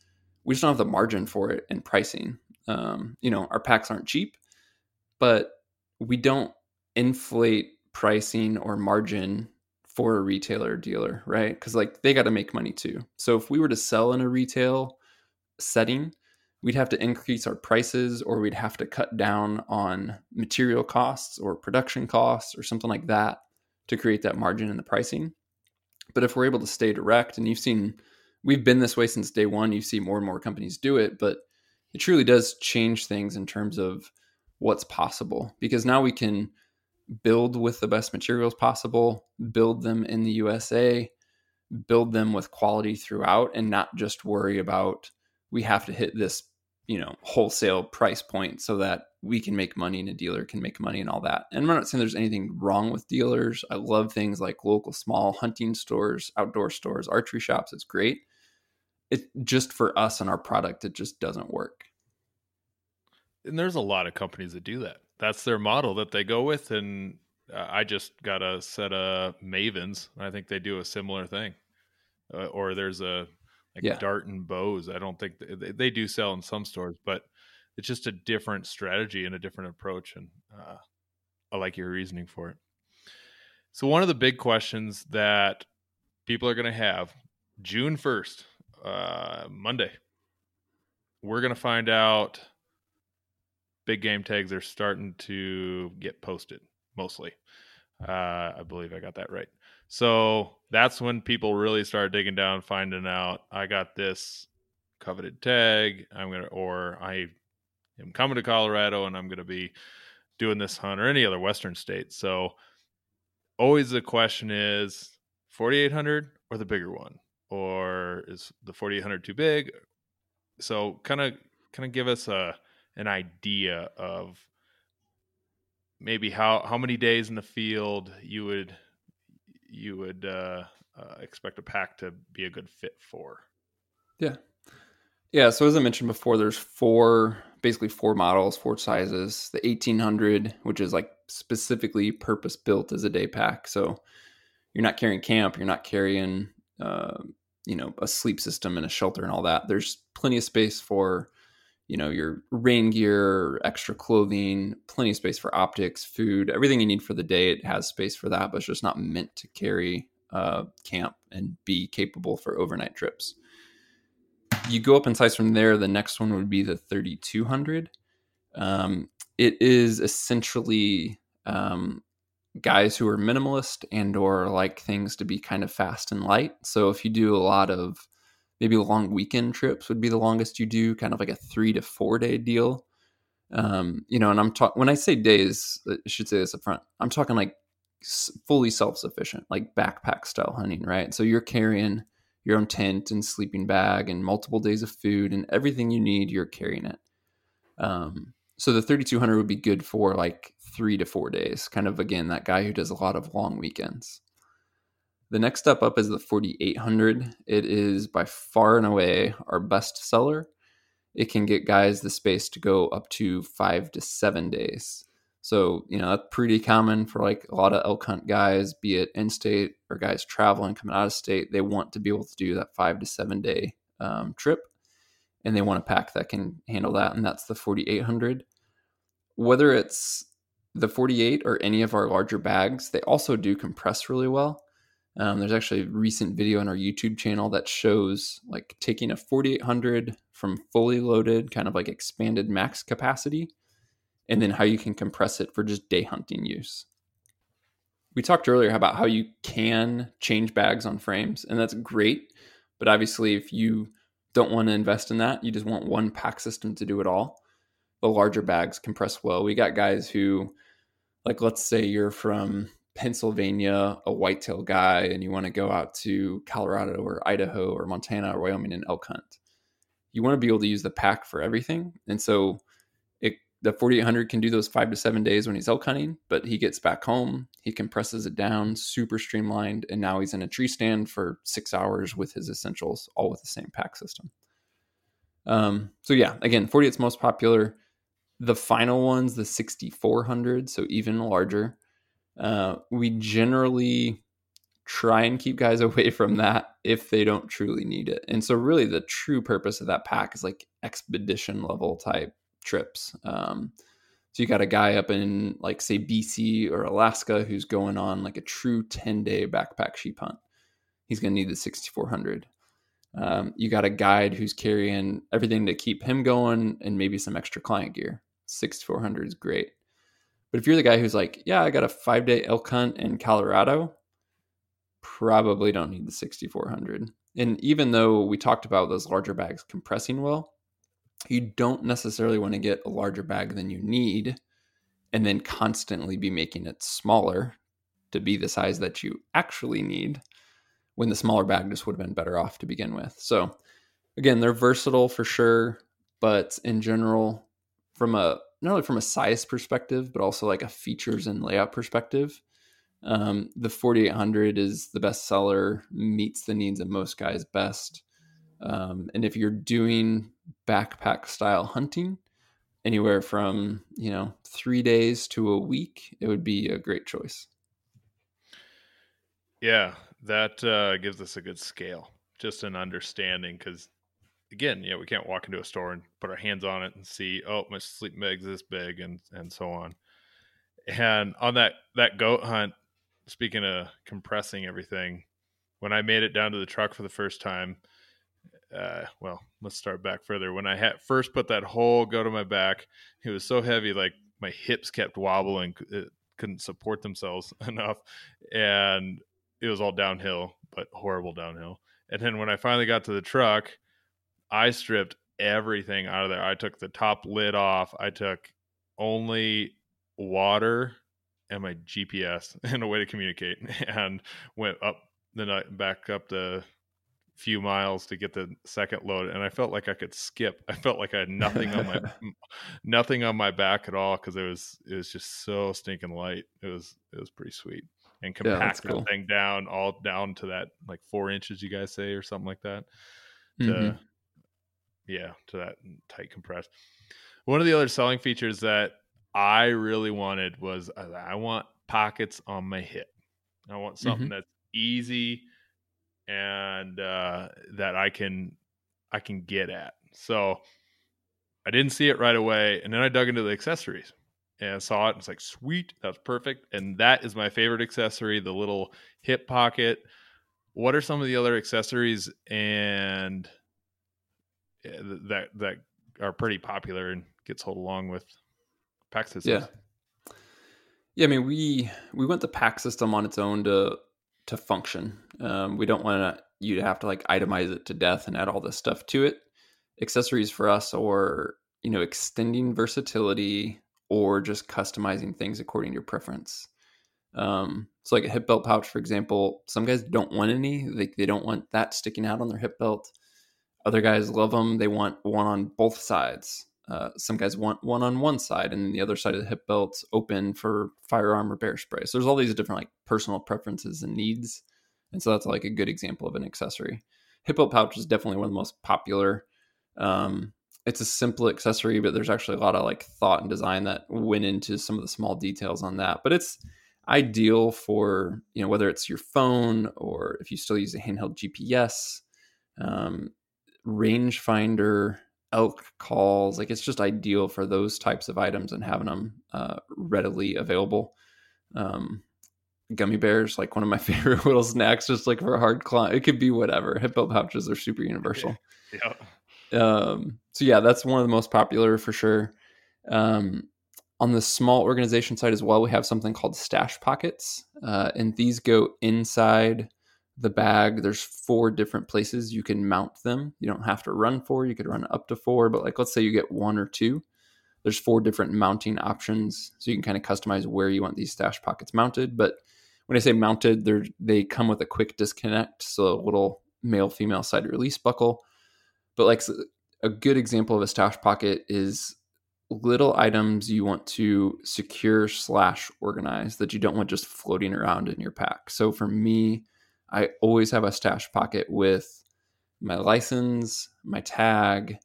we just don't have the margin for it in pricing. Um, you know, our packs aren't cheap, but we don't inflate pricing or margin for a retailer dealer, right? Because like they got to make money too. So if we were to sell in a retail setting, we'd have to increase our prices or we'd have to cut down on material costs or production costs or something like that to create that margin in the pricing. But if we're able to stay direct, and you've seen, we've been this way since day one, you see more and more companies do it, but it truly does change things in terms of what's possible because now we can build with the best materials possible, build them in the USA, build them with quality throughout, and not just worry about we have to hit this, you know, wholesale price point so that we can make money and a dealer can make money and all that. And I'm not saying there's anything wrong with dealers. I love things like local small hunting stores, outdoor stores, archery shops. It's great. It just for us and our product, it just doesn't work. And there's a lot of companies that do that that's their model that they go with. And uh, I just got a set of Mavens. I think they do a similar thing. Uh, or there's a like yeah. Darton Bows. I don't think they, they, do sell in some stores, but it's just a different strategy and a different approach. And uh, I like your reasoning for it. So one of the big questions that people are going to have June 1st, uh, Monday, we're going to find out big game tags are starting to get posted mostly. Uh, I believe I got that right. So that's when people really start digging down, finding out I got this coveted tag. I'm gonna, or I am coming to Colorado and I'm gonna be doing this hunt or any other Western state. So always the question is 4800 or the bigger one, or is the 4800 too big? So kind of kind of give us a an idea of maybe how how many days in the field you would you would uh, uh, expect a pack to be a good fit for. Yeah, yeah. So as I mentioned before, there's four basically four models, four sizes. The 1800, which is like specifically purpose built as a day pack. So you're not carrying camp, you're not carrying uh, you know a sleep system and a shelter and all that. There's plenty of space for you know your rain gear extra clothing plenty of space for optics food everything you need for the day it has space for that but it's just not meant to carry uh, camp and be capable for overnight trips. You go up in size from there the next one would be the 3200 um, it is essentially um, guys who are minimalist and or like things to be kind of fast and light. So if you do a lot of maybe long weekend trips would be the longest you do, kind of like a three to four day deal. Um, you know, and I'm talking when I say days, I should say this up front. I'm talking like fully self sufficient, like backpack style hunting, right? So you're carrying your own tent and sleeping bag and multiple days of food and everything you need, you're carrying it. Um, so the 3200 would be good for like three to four days, kind of again, that guy who does a lot of long weekends. The next step up is the 4800. It is by far and away our best seller. It can get guys the space to go up to five to seven days. So, you know, that's pretty common for like a lot of elk hunt guys, be it in state or guys traveling, coming out of state. They want to be able to do that five to seven day um, trip and they want a pack that can handle that. And that's the 4800. Whether it's the 48 or any of our larger bags, they also do compress really well. Um, there's actually a recent video on our YouTube channel that shows like taking a 4800 from fully loaded, kind of like expanded max capacity, and then how you can compress it for just day hunting use. We talked earlier about how you can change bags on frames, and that's great. But obviously, if you don't want to invest in that, you just want one pack system to do it all. The larger bags compress well. We got guys who, like, let's say you're from Pennsylvania, a whitetail guy, and you want to go out to Colorado or Idaho or Montana or Wyoming and elk hunt, you want to be able to use the pack for everything. And so it, the 4800 can do those five to seven days when he's elk hunting, but he gets back home, he compresses it down, super streamlined, and now he's in a tree stand for six hours with his essentials, all with the same pack system. Um, so yeah, again, 48's most popular. The final ones, the 6400, so even larger uh, we generally try and keep guys [LAUGHS] away from that if they don't truly need it. And so, really, the true purpose of that pack is like expedition level type trips. Um, so you got a guy up in like say BC or Alaska who's going on like a true 10 day backpack sheep hunt. He's going to need the 6400. Um, you got a guide who's carrying everything to keep him going and maybe some extra client gear. 6400 is great. But if you're the guy who's like, yeah, I got a five day elk hunt in Colorado, probably don't need the 6400. And even though we talked about those larger bags compressing well, you don't necessarily want to get a larger bag than you need and then constantly be making it smaller to be the size that you actually need when the smaller bag just would have been better off to begin with. So, again, they're versatile for sure, but in general, from a not only from a size perspective, but also like a features and layout perspective. Um, the 4800 is the best seller, meets the needs of most guys best. Um, and if you're doing backpack style hunting, anywhere from you know three days to a week, it would be a great choice. Yeah, that uh, gives us a good scale, just an understanding because again, you know, we can't walk into a store and put our hands on it and see, oh, my sleeping bag's this big and and so on. And on that that goat hunt, speaking of compressing everything, when I made it down to the truck for the first time, uh, well, let's start back further. When I had first put that whole goat on my back, it was so heavy, like my hips kept wobbling, it couldn't support themselves [LAUGHS] enough, and it was all downhill, but horrible downhill. And then when I finally got to the truck, I stripped everything out of there. I took the top lid off. I took only water and my GPS [LAUGHS] and a way to communicate, [LAUGHS] and went up the night back up the few miles to get the second load and i felt like i could skip i felt like i had nothing on my [LAUGHS] nothing on my back at all because it was it was just so stinking light it was it was pretty sweet and Yeah, compact that cool. thing down all down to that like four inches you guys say or something like that to Mhm. Yeah to that tight compress. one of the other selling features that i really wanted was uh, i want pockets on my hip. I want something that's easy and uh that i can i can get at. So i didn't see it right away and then i dug into the accessories and I saw it and it's like sweet that's perfect and that is my favorite accessory the little hip pocket. What are some of the other accessories and that that are pretty popular and gets sold along with pack systems Yeah. Yeah, I mean we we want the pack system on its own to to function. Um, we don't want you to have to like itemize it to death and add all this stuff to it. Accessories for us or you know extending versatility or just customizing things according to your preference. Um, so like a hip belt pouch, for example, some guys don't want any. They they don't want that sticking out on their hip belt. Other guys love them. They want one on both sides. Uh, some guys want one on one side, and the other side of the hip belt's open for firearm or bear spray. So there's all these different like personal preferences and needs, and so that's like a good example of an accessory. Hip belt pouch is definitely one of the most popular. Um, it's a simple accessory, but there's actually a lot of like thought and design that went into some of the small details on that. But it's ideal for you know whether it's your phone or if you still use a handheld GPS, um, rangefinder, elk calls. Like it's just ideal for those types of items and having them uh, readily available. Um, gummy bears, like one of my [LAUGHS] favorite little snacks, just like for a hard climb. It could be whatever. Hip belt pouches are super universal. [LAUGHS] yeah Um, so yeah, that's one of the most popular for sure. Um, on the small organization side as well, we have something called stash pockets, uh, and these go inside the bag. There's four different places you can mount them. You don't have to run four; you could run up to four. But like, let's say you get one or two. There's four different mounting options, so you can kind of customize where you want these stash pockets mounted. But when I say mounted, they're they come with a quick disconnect, so a little male female side release buckle. But like a good example of a stash pocket is little items you want to secure slash organize that you don't want just floating around in your pack. So for me, I always have a stash pocket with my license, my tag,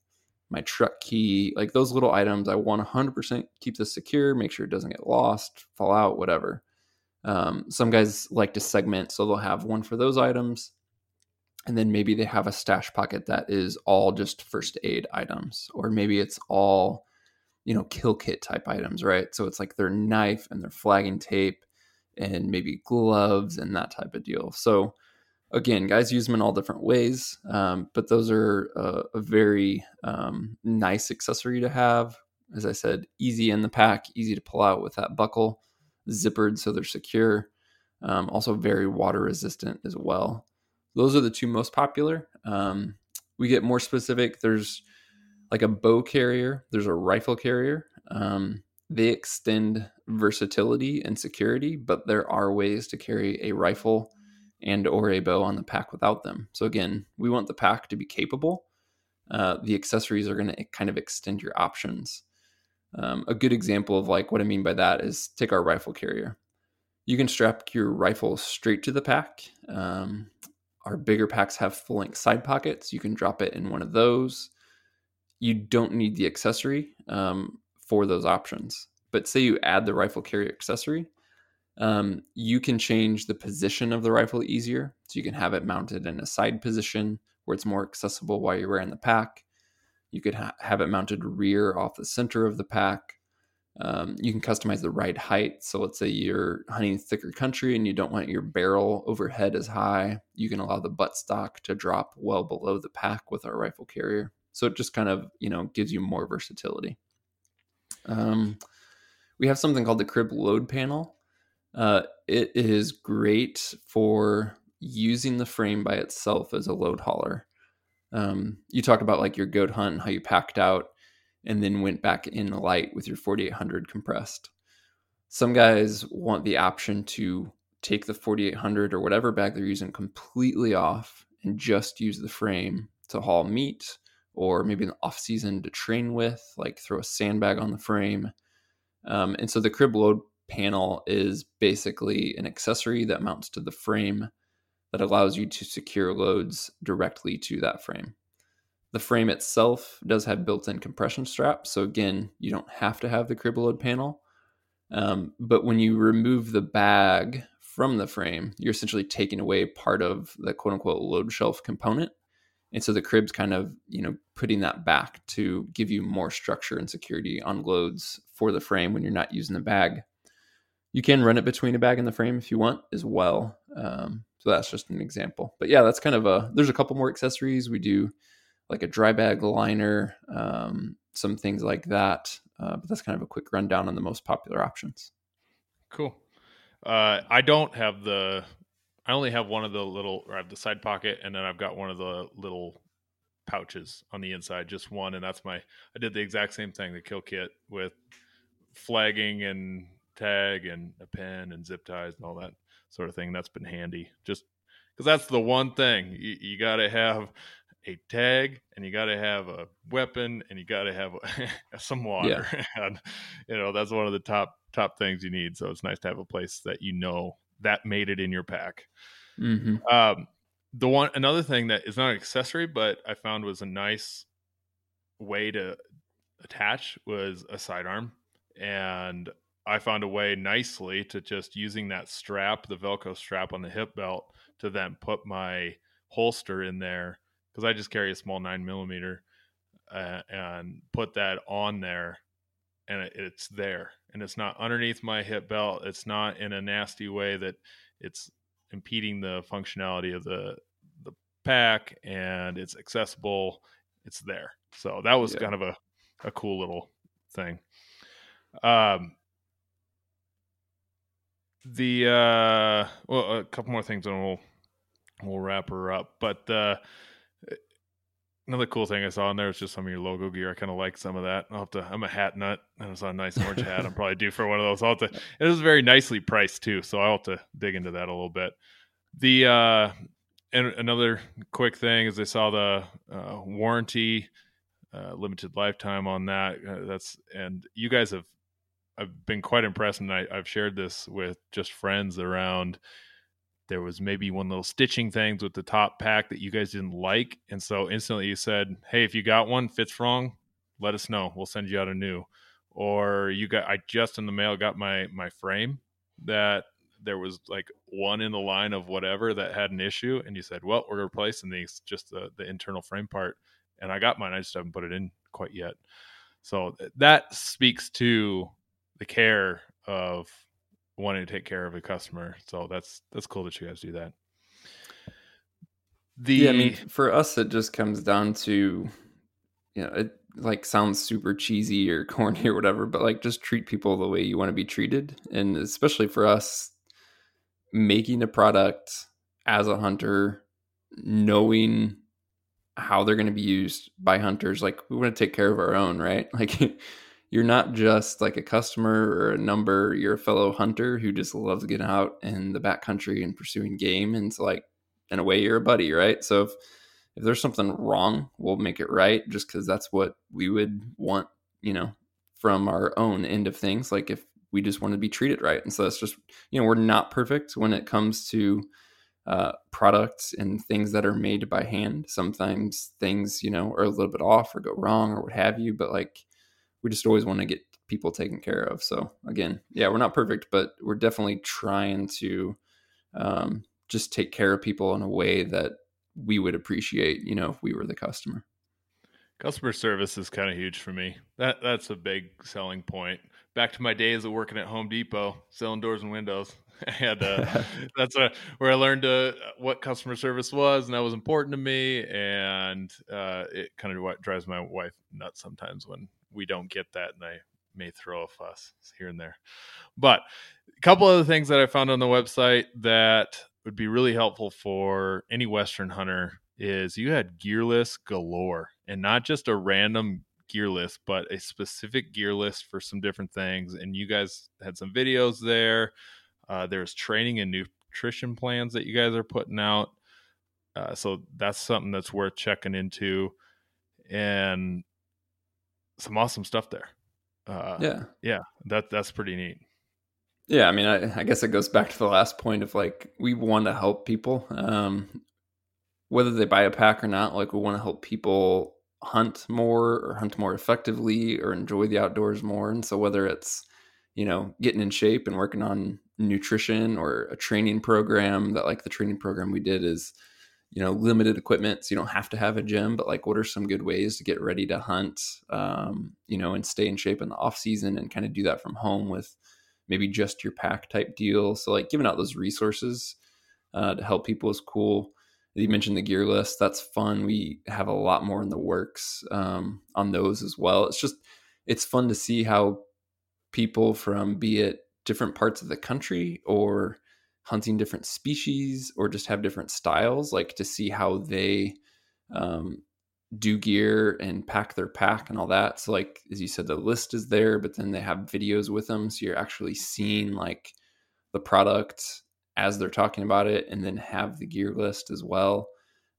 my truck key, like those little items. I want 100% keep this secure, make sure it doesn't get lost, fall out, whatever. Um, some guys like to segment, so they'll have one for those items, and then maybe they have a stash pocket that is all just first aid items, or maybe it's all you know kill kit type items, right? So it's like their knife and their flagging tape, and maybe gloves and that type of deal. So again, guys use them in all different ways, um, but those are a, a very um, nice accessory to have. As I said, easy in the pack, easy to pull out with that buckle, zippered so they're secure. Um, also very water resistant as well. Those are the two most popular. Um, we get more specific. There's like a bow carrier. There's a rifle carrier. Um, they extend versatility and security, but there are ways to carry a rifle and or a bow on the pack without them. So again, we want the pack to be capable. Uh, the accessories are going to kind of extend your options. Um, a good example of like what I mean by that is take our rifle carrier. You can strap your rifle straight to the pack. Um, our bigger packs have full length side pockets. You can drop it in one of those. You don't need the accessory um, for those options. But say you add the rifle carrier accessory, um, you can change the position of the rifle easier. So you can have it mounted in a side position where it's more accessible while you're wearing the pack. You could ha- have it mounted rear off the center of the pack. Um, you can customize the ride height. So let's say you're hunting thicker country and you don't want your barrel overhead as high. You can allow the buttstock to drop well below the pack with our rifle carrier. So it just kind of you know gives you more versatility. Um, we have something called the crib load panel. Uh, it is great for using the frame by itself as a load hauler. Um, you talk about like your goat hunt and how you packed out and then went back in light with your 4800 compressed. Some guys want the option to take the 4800 or whatever bag they're using completely off and just use the frame to haul meat or maybe in the off season to train with, like throw a sandbag on the frame. Um, and so the crib load panel is basically an accessory that mounts to the frame that allows you to secure loads directly to that frame. The frame itself does have built-in compression straps, so again, you don't have to have the crib load panel. Um, but when you remove the bag from the frame, you're essentially taking away part of the quote unquote load shelf component. And so the crib's kind of, you know, putting that back to give you more structure and security on loads for the frame when you're not using the bag. You can run it between a bag and the frame if you want as well. Um, so that's just an example. But yeah, that's kind of a, there's a couple more accessories. We do like a dry bag liner, um, some things like that. Uh, but that's kind of a quick rundown on the most popular options. Cool. Uh, I don't have the. I only have one of the little. Or I have the side pocket, and then I've got one of the little pouches on the inside, just one, and that's my. I did the exact same thing, the kill kit with flagging and tag and a pen and zip ties and all that sort of thing. That's been handy, just because that's the one thing you, you got to have a tag and you got to have a weapon and you got to have [LAUGHS] some water yeah. [LAUGHS] and you know that's one of the top top things you need so it's nice to have a place that you know that made it in your pack. Mm-hmm. um, the one another thing that is not an accessory but i found was a nice way to attach was a sidearm. And i found a way nicely to just using that strap the velcro strap on the hip belt to then put my holster in there because I just carry a small nine millimeter uh, and put that on there, and it, it's there, and it's not underneath my hip belt. It's not in a nasty way that it's impeding the functionality of the the pack, and it's accessible. It's there, so that was yeah. kind of a a cool little thing. Um, the uh, well, a couple more things, and we'll we'll wrap her up. But uh, Another cool thing I saw in there was just some of your logo gear. I kind of like some of that. I'll have to. I'm a hat nut, and I saw a nice orange hat. I'm probably due for one of those. I'll have to. It was very nicely priced too, so I'll have to dig into that a little bit. The uh, and another quick thing is I saw the uh, warranty, uh, limited lifetime on that. Uh, that's and you guys have. I've been quite impressed, and I, I've shared this with just friends around there was maybe one little stitching things with the top pack that you guys didn't like and so instantly you said hey if you got one fits wrong let us know. We'll send you out a new. Or you got i just in the mail got my my frame that there was like one in the line of whatever that had an issue and you said well we're replacing these just the, the internal frame part and i got mine i just haven't put it in quite yet. So that speaks to the care of wanting to take care of a customer. So that's that's cool that you guys do that. The yeah, I mean, for us, it just comes down to, you know, it like sounds super cheesy or [LAUGHS] corny or whatever, but like just treat people the way you want to be treated, and especially for us, making a product as a hunter, knowing how they're going to be used by hunters, like we want to take care of our own, right? [LAUGHS] Like you're not just like a customer or a number you're a fellow hunter who just loves getting out in the backcountry and pursuing game and it's like in a way you're a buddy right? So if if there's something wrong we'll make it right just because that's what we would want you know from our own end of things like if we just want to be treated right. And so that's just you know we're not perfect when it comes to uh, products and things that are made by hand. Sometimes things you know are a little bit off or go wrong or what have you but like we just always want to get people taken care of. So again, yeah, we're not perfect, but we're definitely trying to um, just take care of people in a way that we would appreciate, you know, if we were the customer. Customer service is kind of huge for me. That that's a big selling point. back to my days of working at Home Depot selling doors and windows. [LAUGHS] I had uh, [LAUGHS] that's a, where I learned uh, what customer service was, and that was important to me. And uh, it kind of what drives my wife nuts sometimes when we don't get that, and I may throw a fuss here and there. But a couple of other things that I found on the website that would be really helpful for any Western hunter is you had gear list galore, and not just a random gear list, but a specific gear list for some different things. And you guys had some videos there uh, there's training and nutrition plans that you guys are putting out. Uh, so that's something that's worth checking into, and some awesome stuff there. Uh, yeah, yeah, that that's pretty neat. Yeah, I mean, I, I, guess it goes back to the last point of like we want to help people, um, whether they buy a pack or not. Like we want to help people hunt more or hunt more effectively or enjoy the outdoors more. And so whether it's you know getting in shape and working on nutrition or a training program that like the training program we did is you know limited equipment so you don't have to have a gym but like what are some good ways to get ready to hunt um, you know and stay in shape in the off season and kind of do that from home with maybe just your pack type deal? So like giving out those resources uh, to help people is cool. You mentioned the gear list that's fun. We have a lot more in the works um, on those as well. It's just it's fun to see how people from be it different parts of the country or hunting different species or just have different styles like to see how they um, do gear and pack their pack and all that. So like as you said the list is there but then they have videos with them so you're actually seeing like the product as they're talking about it and then have the gear list as well.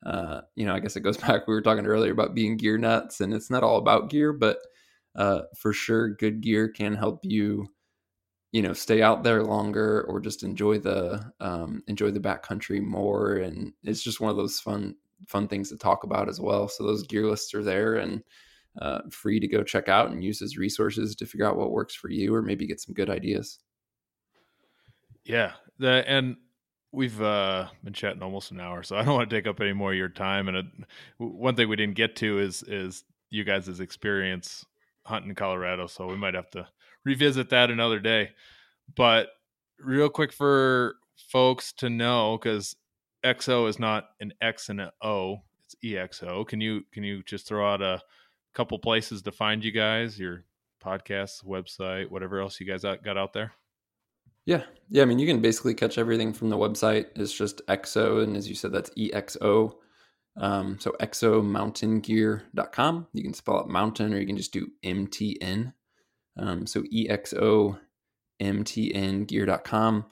Uh, you know i guess it goes [LAUGHS] back we were talking earlier about being gear nuts and it's not all about gear but uh, for sure good gear can help you you know stay out there longer or just enjoy the um, enjoy the backcountry more and it's just one of those fun fun things to talk about as well. So those gear lists are there and uh, free to go check out and use as resources to figure out what works for you or maybe get some good ideas. Yeah the, and we've uh, been chatting almost an hour so i don't want to take up any more of your time and it, one thing we didn't get to is is you guys' experience hunting in colorado so we might have to revisit that another day. But real quick for folks to know, because XO is not an X and an O, it's EXO. Can you can you just throw out a couple places to find you guys, your podcast, website, whatever else you guys got out there? Yeah. Yeah. I mean, you can basically catch everything from the website. It's just XO. And as you said, that's EXO. Um, so exomountaingear.com. You can spell out mountain or you can just do MTN. Um, so exomtngear.com.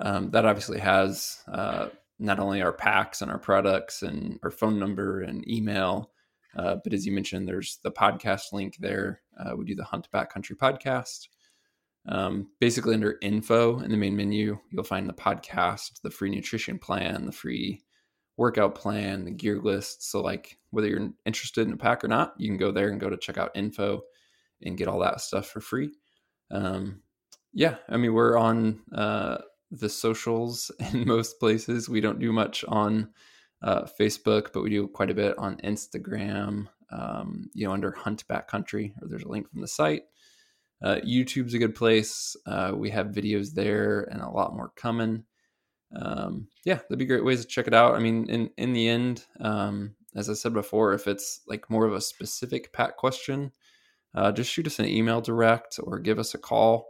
Um, that obviously has uh, not only our packs and our products and our phone number and email, uh, but as you mentioned, there's the podcast link there. Uh, we do the Hunt Backcountry podcast. Um, basically, under info in the main menu, you'll find the podcast, the free nutrition plan, the free workout plan, the gear list. So, like whether you're interested in a pack or not, you can go there and go to check out info and get all that stuff for free. Um, yeah, I mean, we're on uh, the socials [LAUGHS] in most places. We don't do much on uh, Facebook, but we do quite a bit on Instagram, um, you know, under Hunt Backcountry, or there's a link from the site. Uh, YouTube's a good place. Uh, we have videos there and a lot more coming. Um, yeah, that'd be great ways to check it out. I mean, in in the end, um, as I said before, if it's like more of a specific pack question, uh, just shoot us an email direct or give us a call.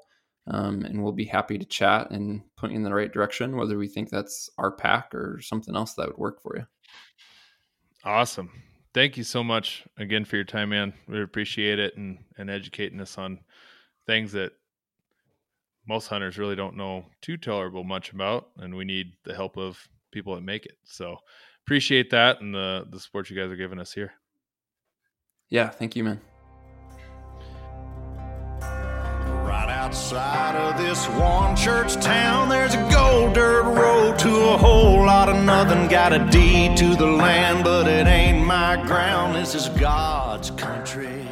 Um, and we'll be happy to chat and point you in the right direction, whether we think that's our pack or something else that would work for you. Awesome. Thank you so much again for your time, man. We appreciate it and, and educating us on things that most hunters really don't know too tolerable much about. And we need the help of people that make it. So appreciate that and the, the support you guys are giving us here. Yeah. Thank you, man. Outside of this one church town, there's a gold dirt road to a whole lot of nothing. Got a deed to the land, but it ain't my ground. This is God's country.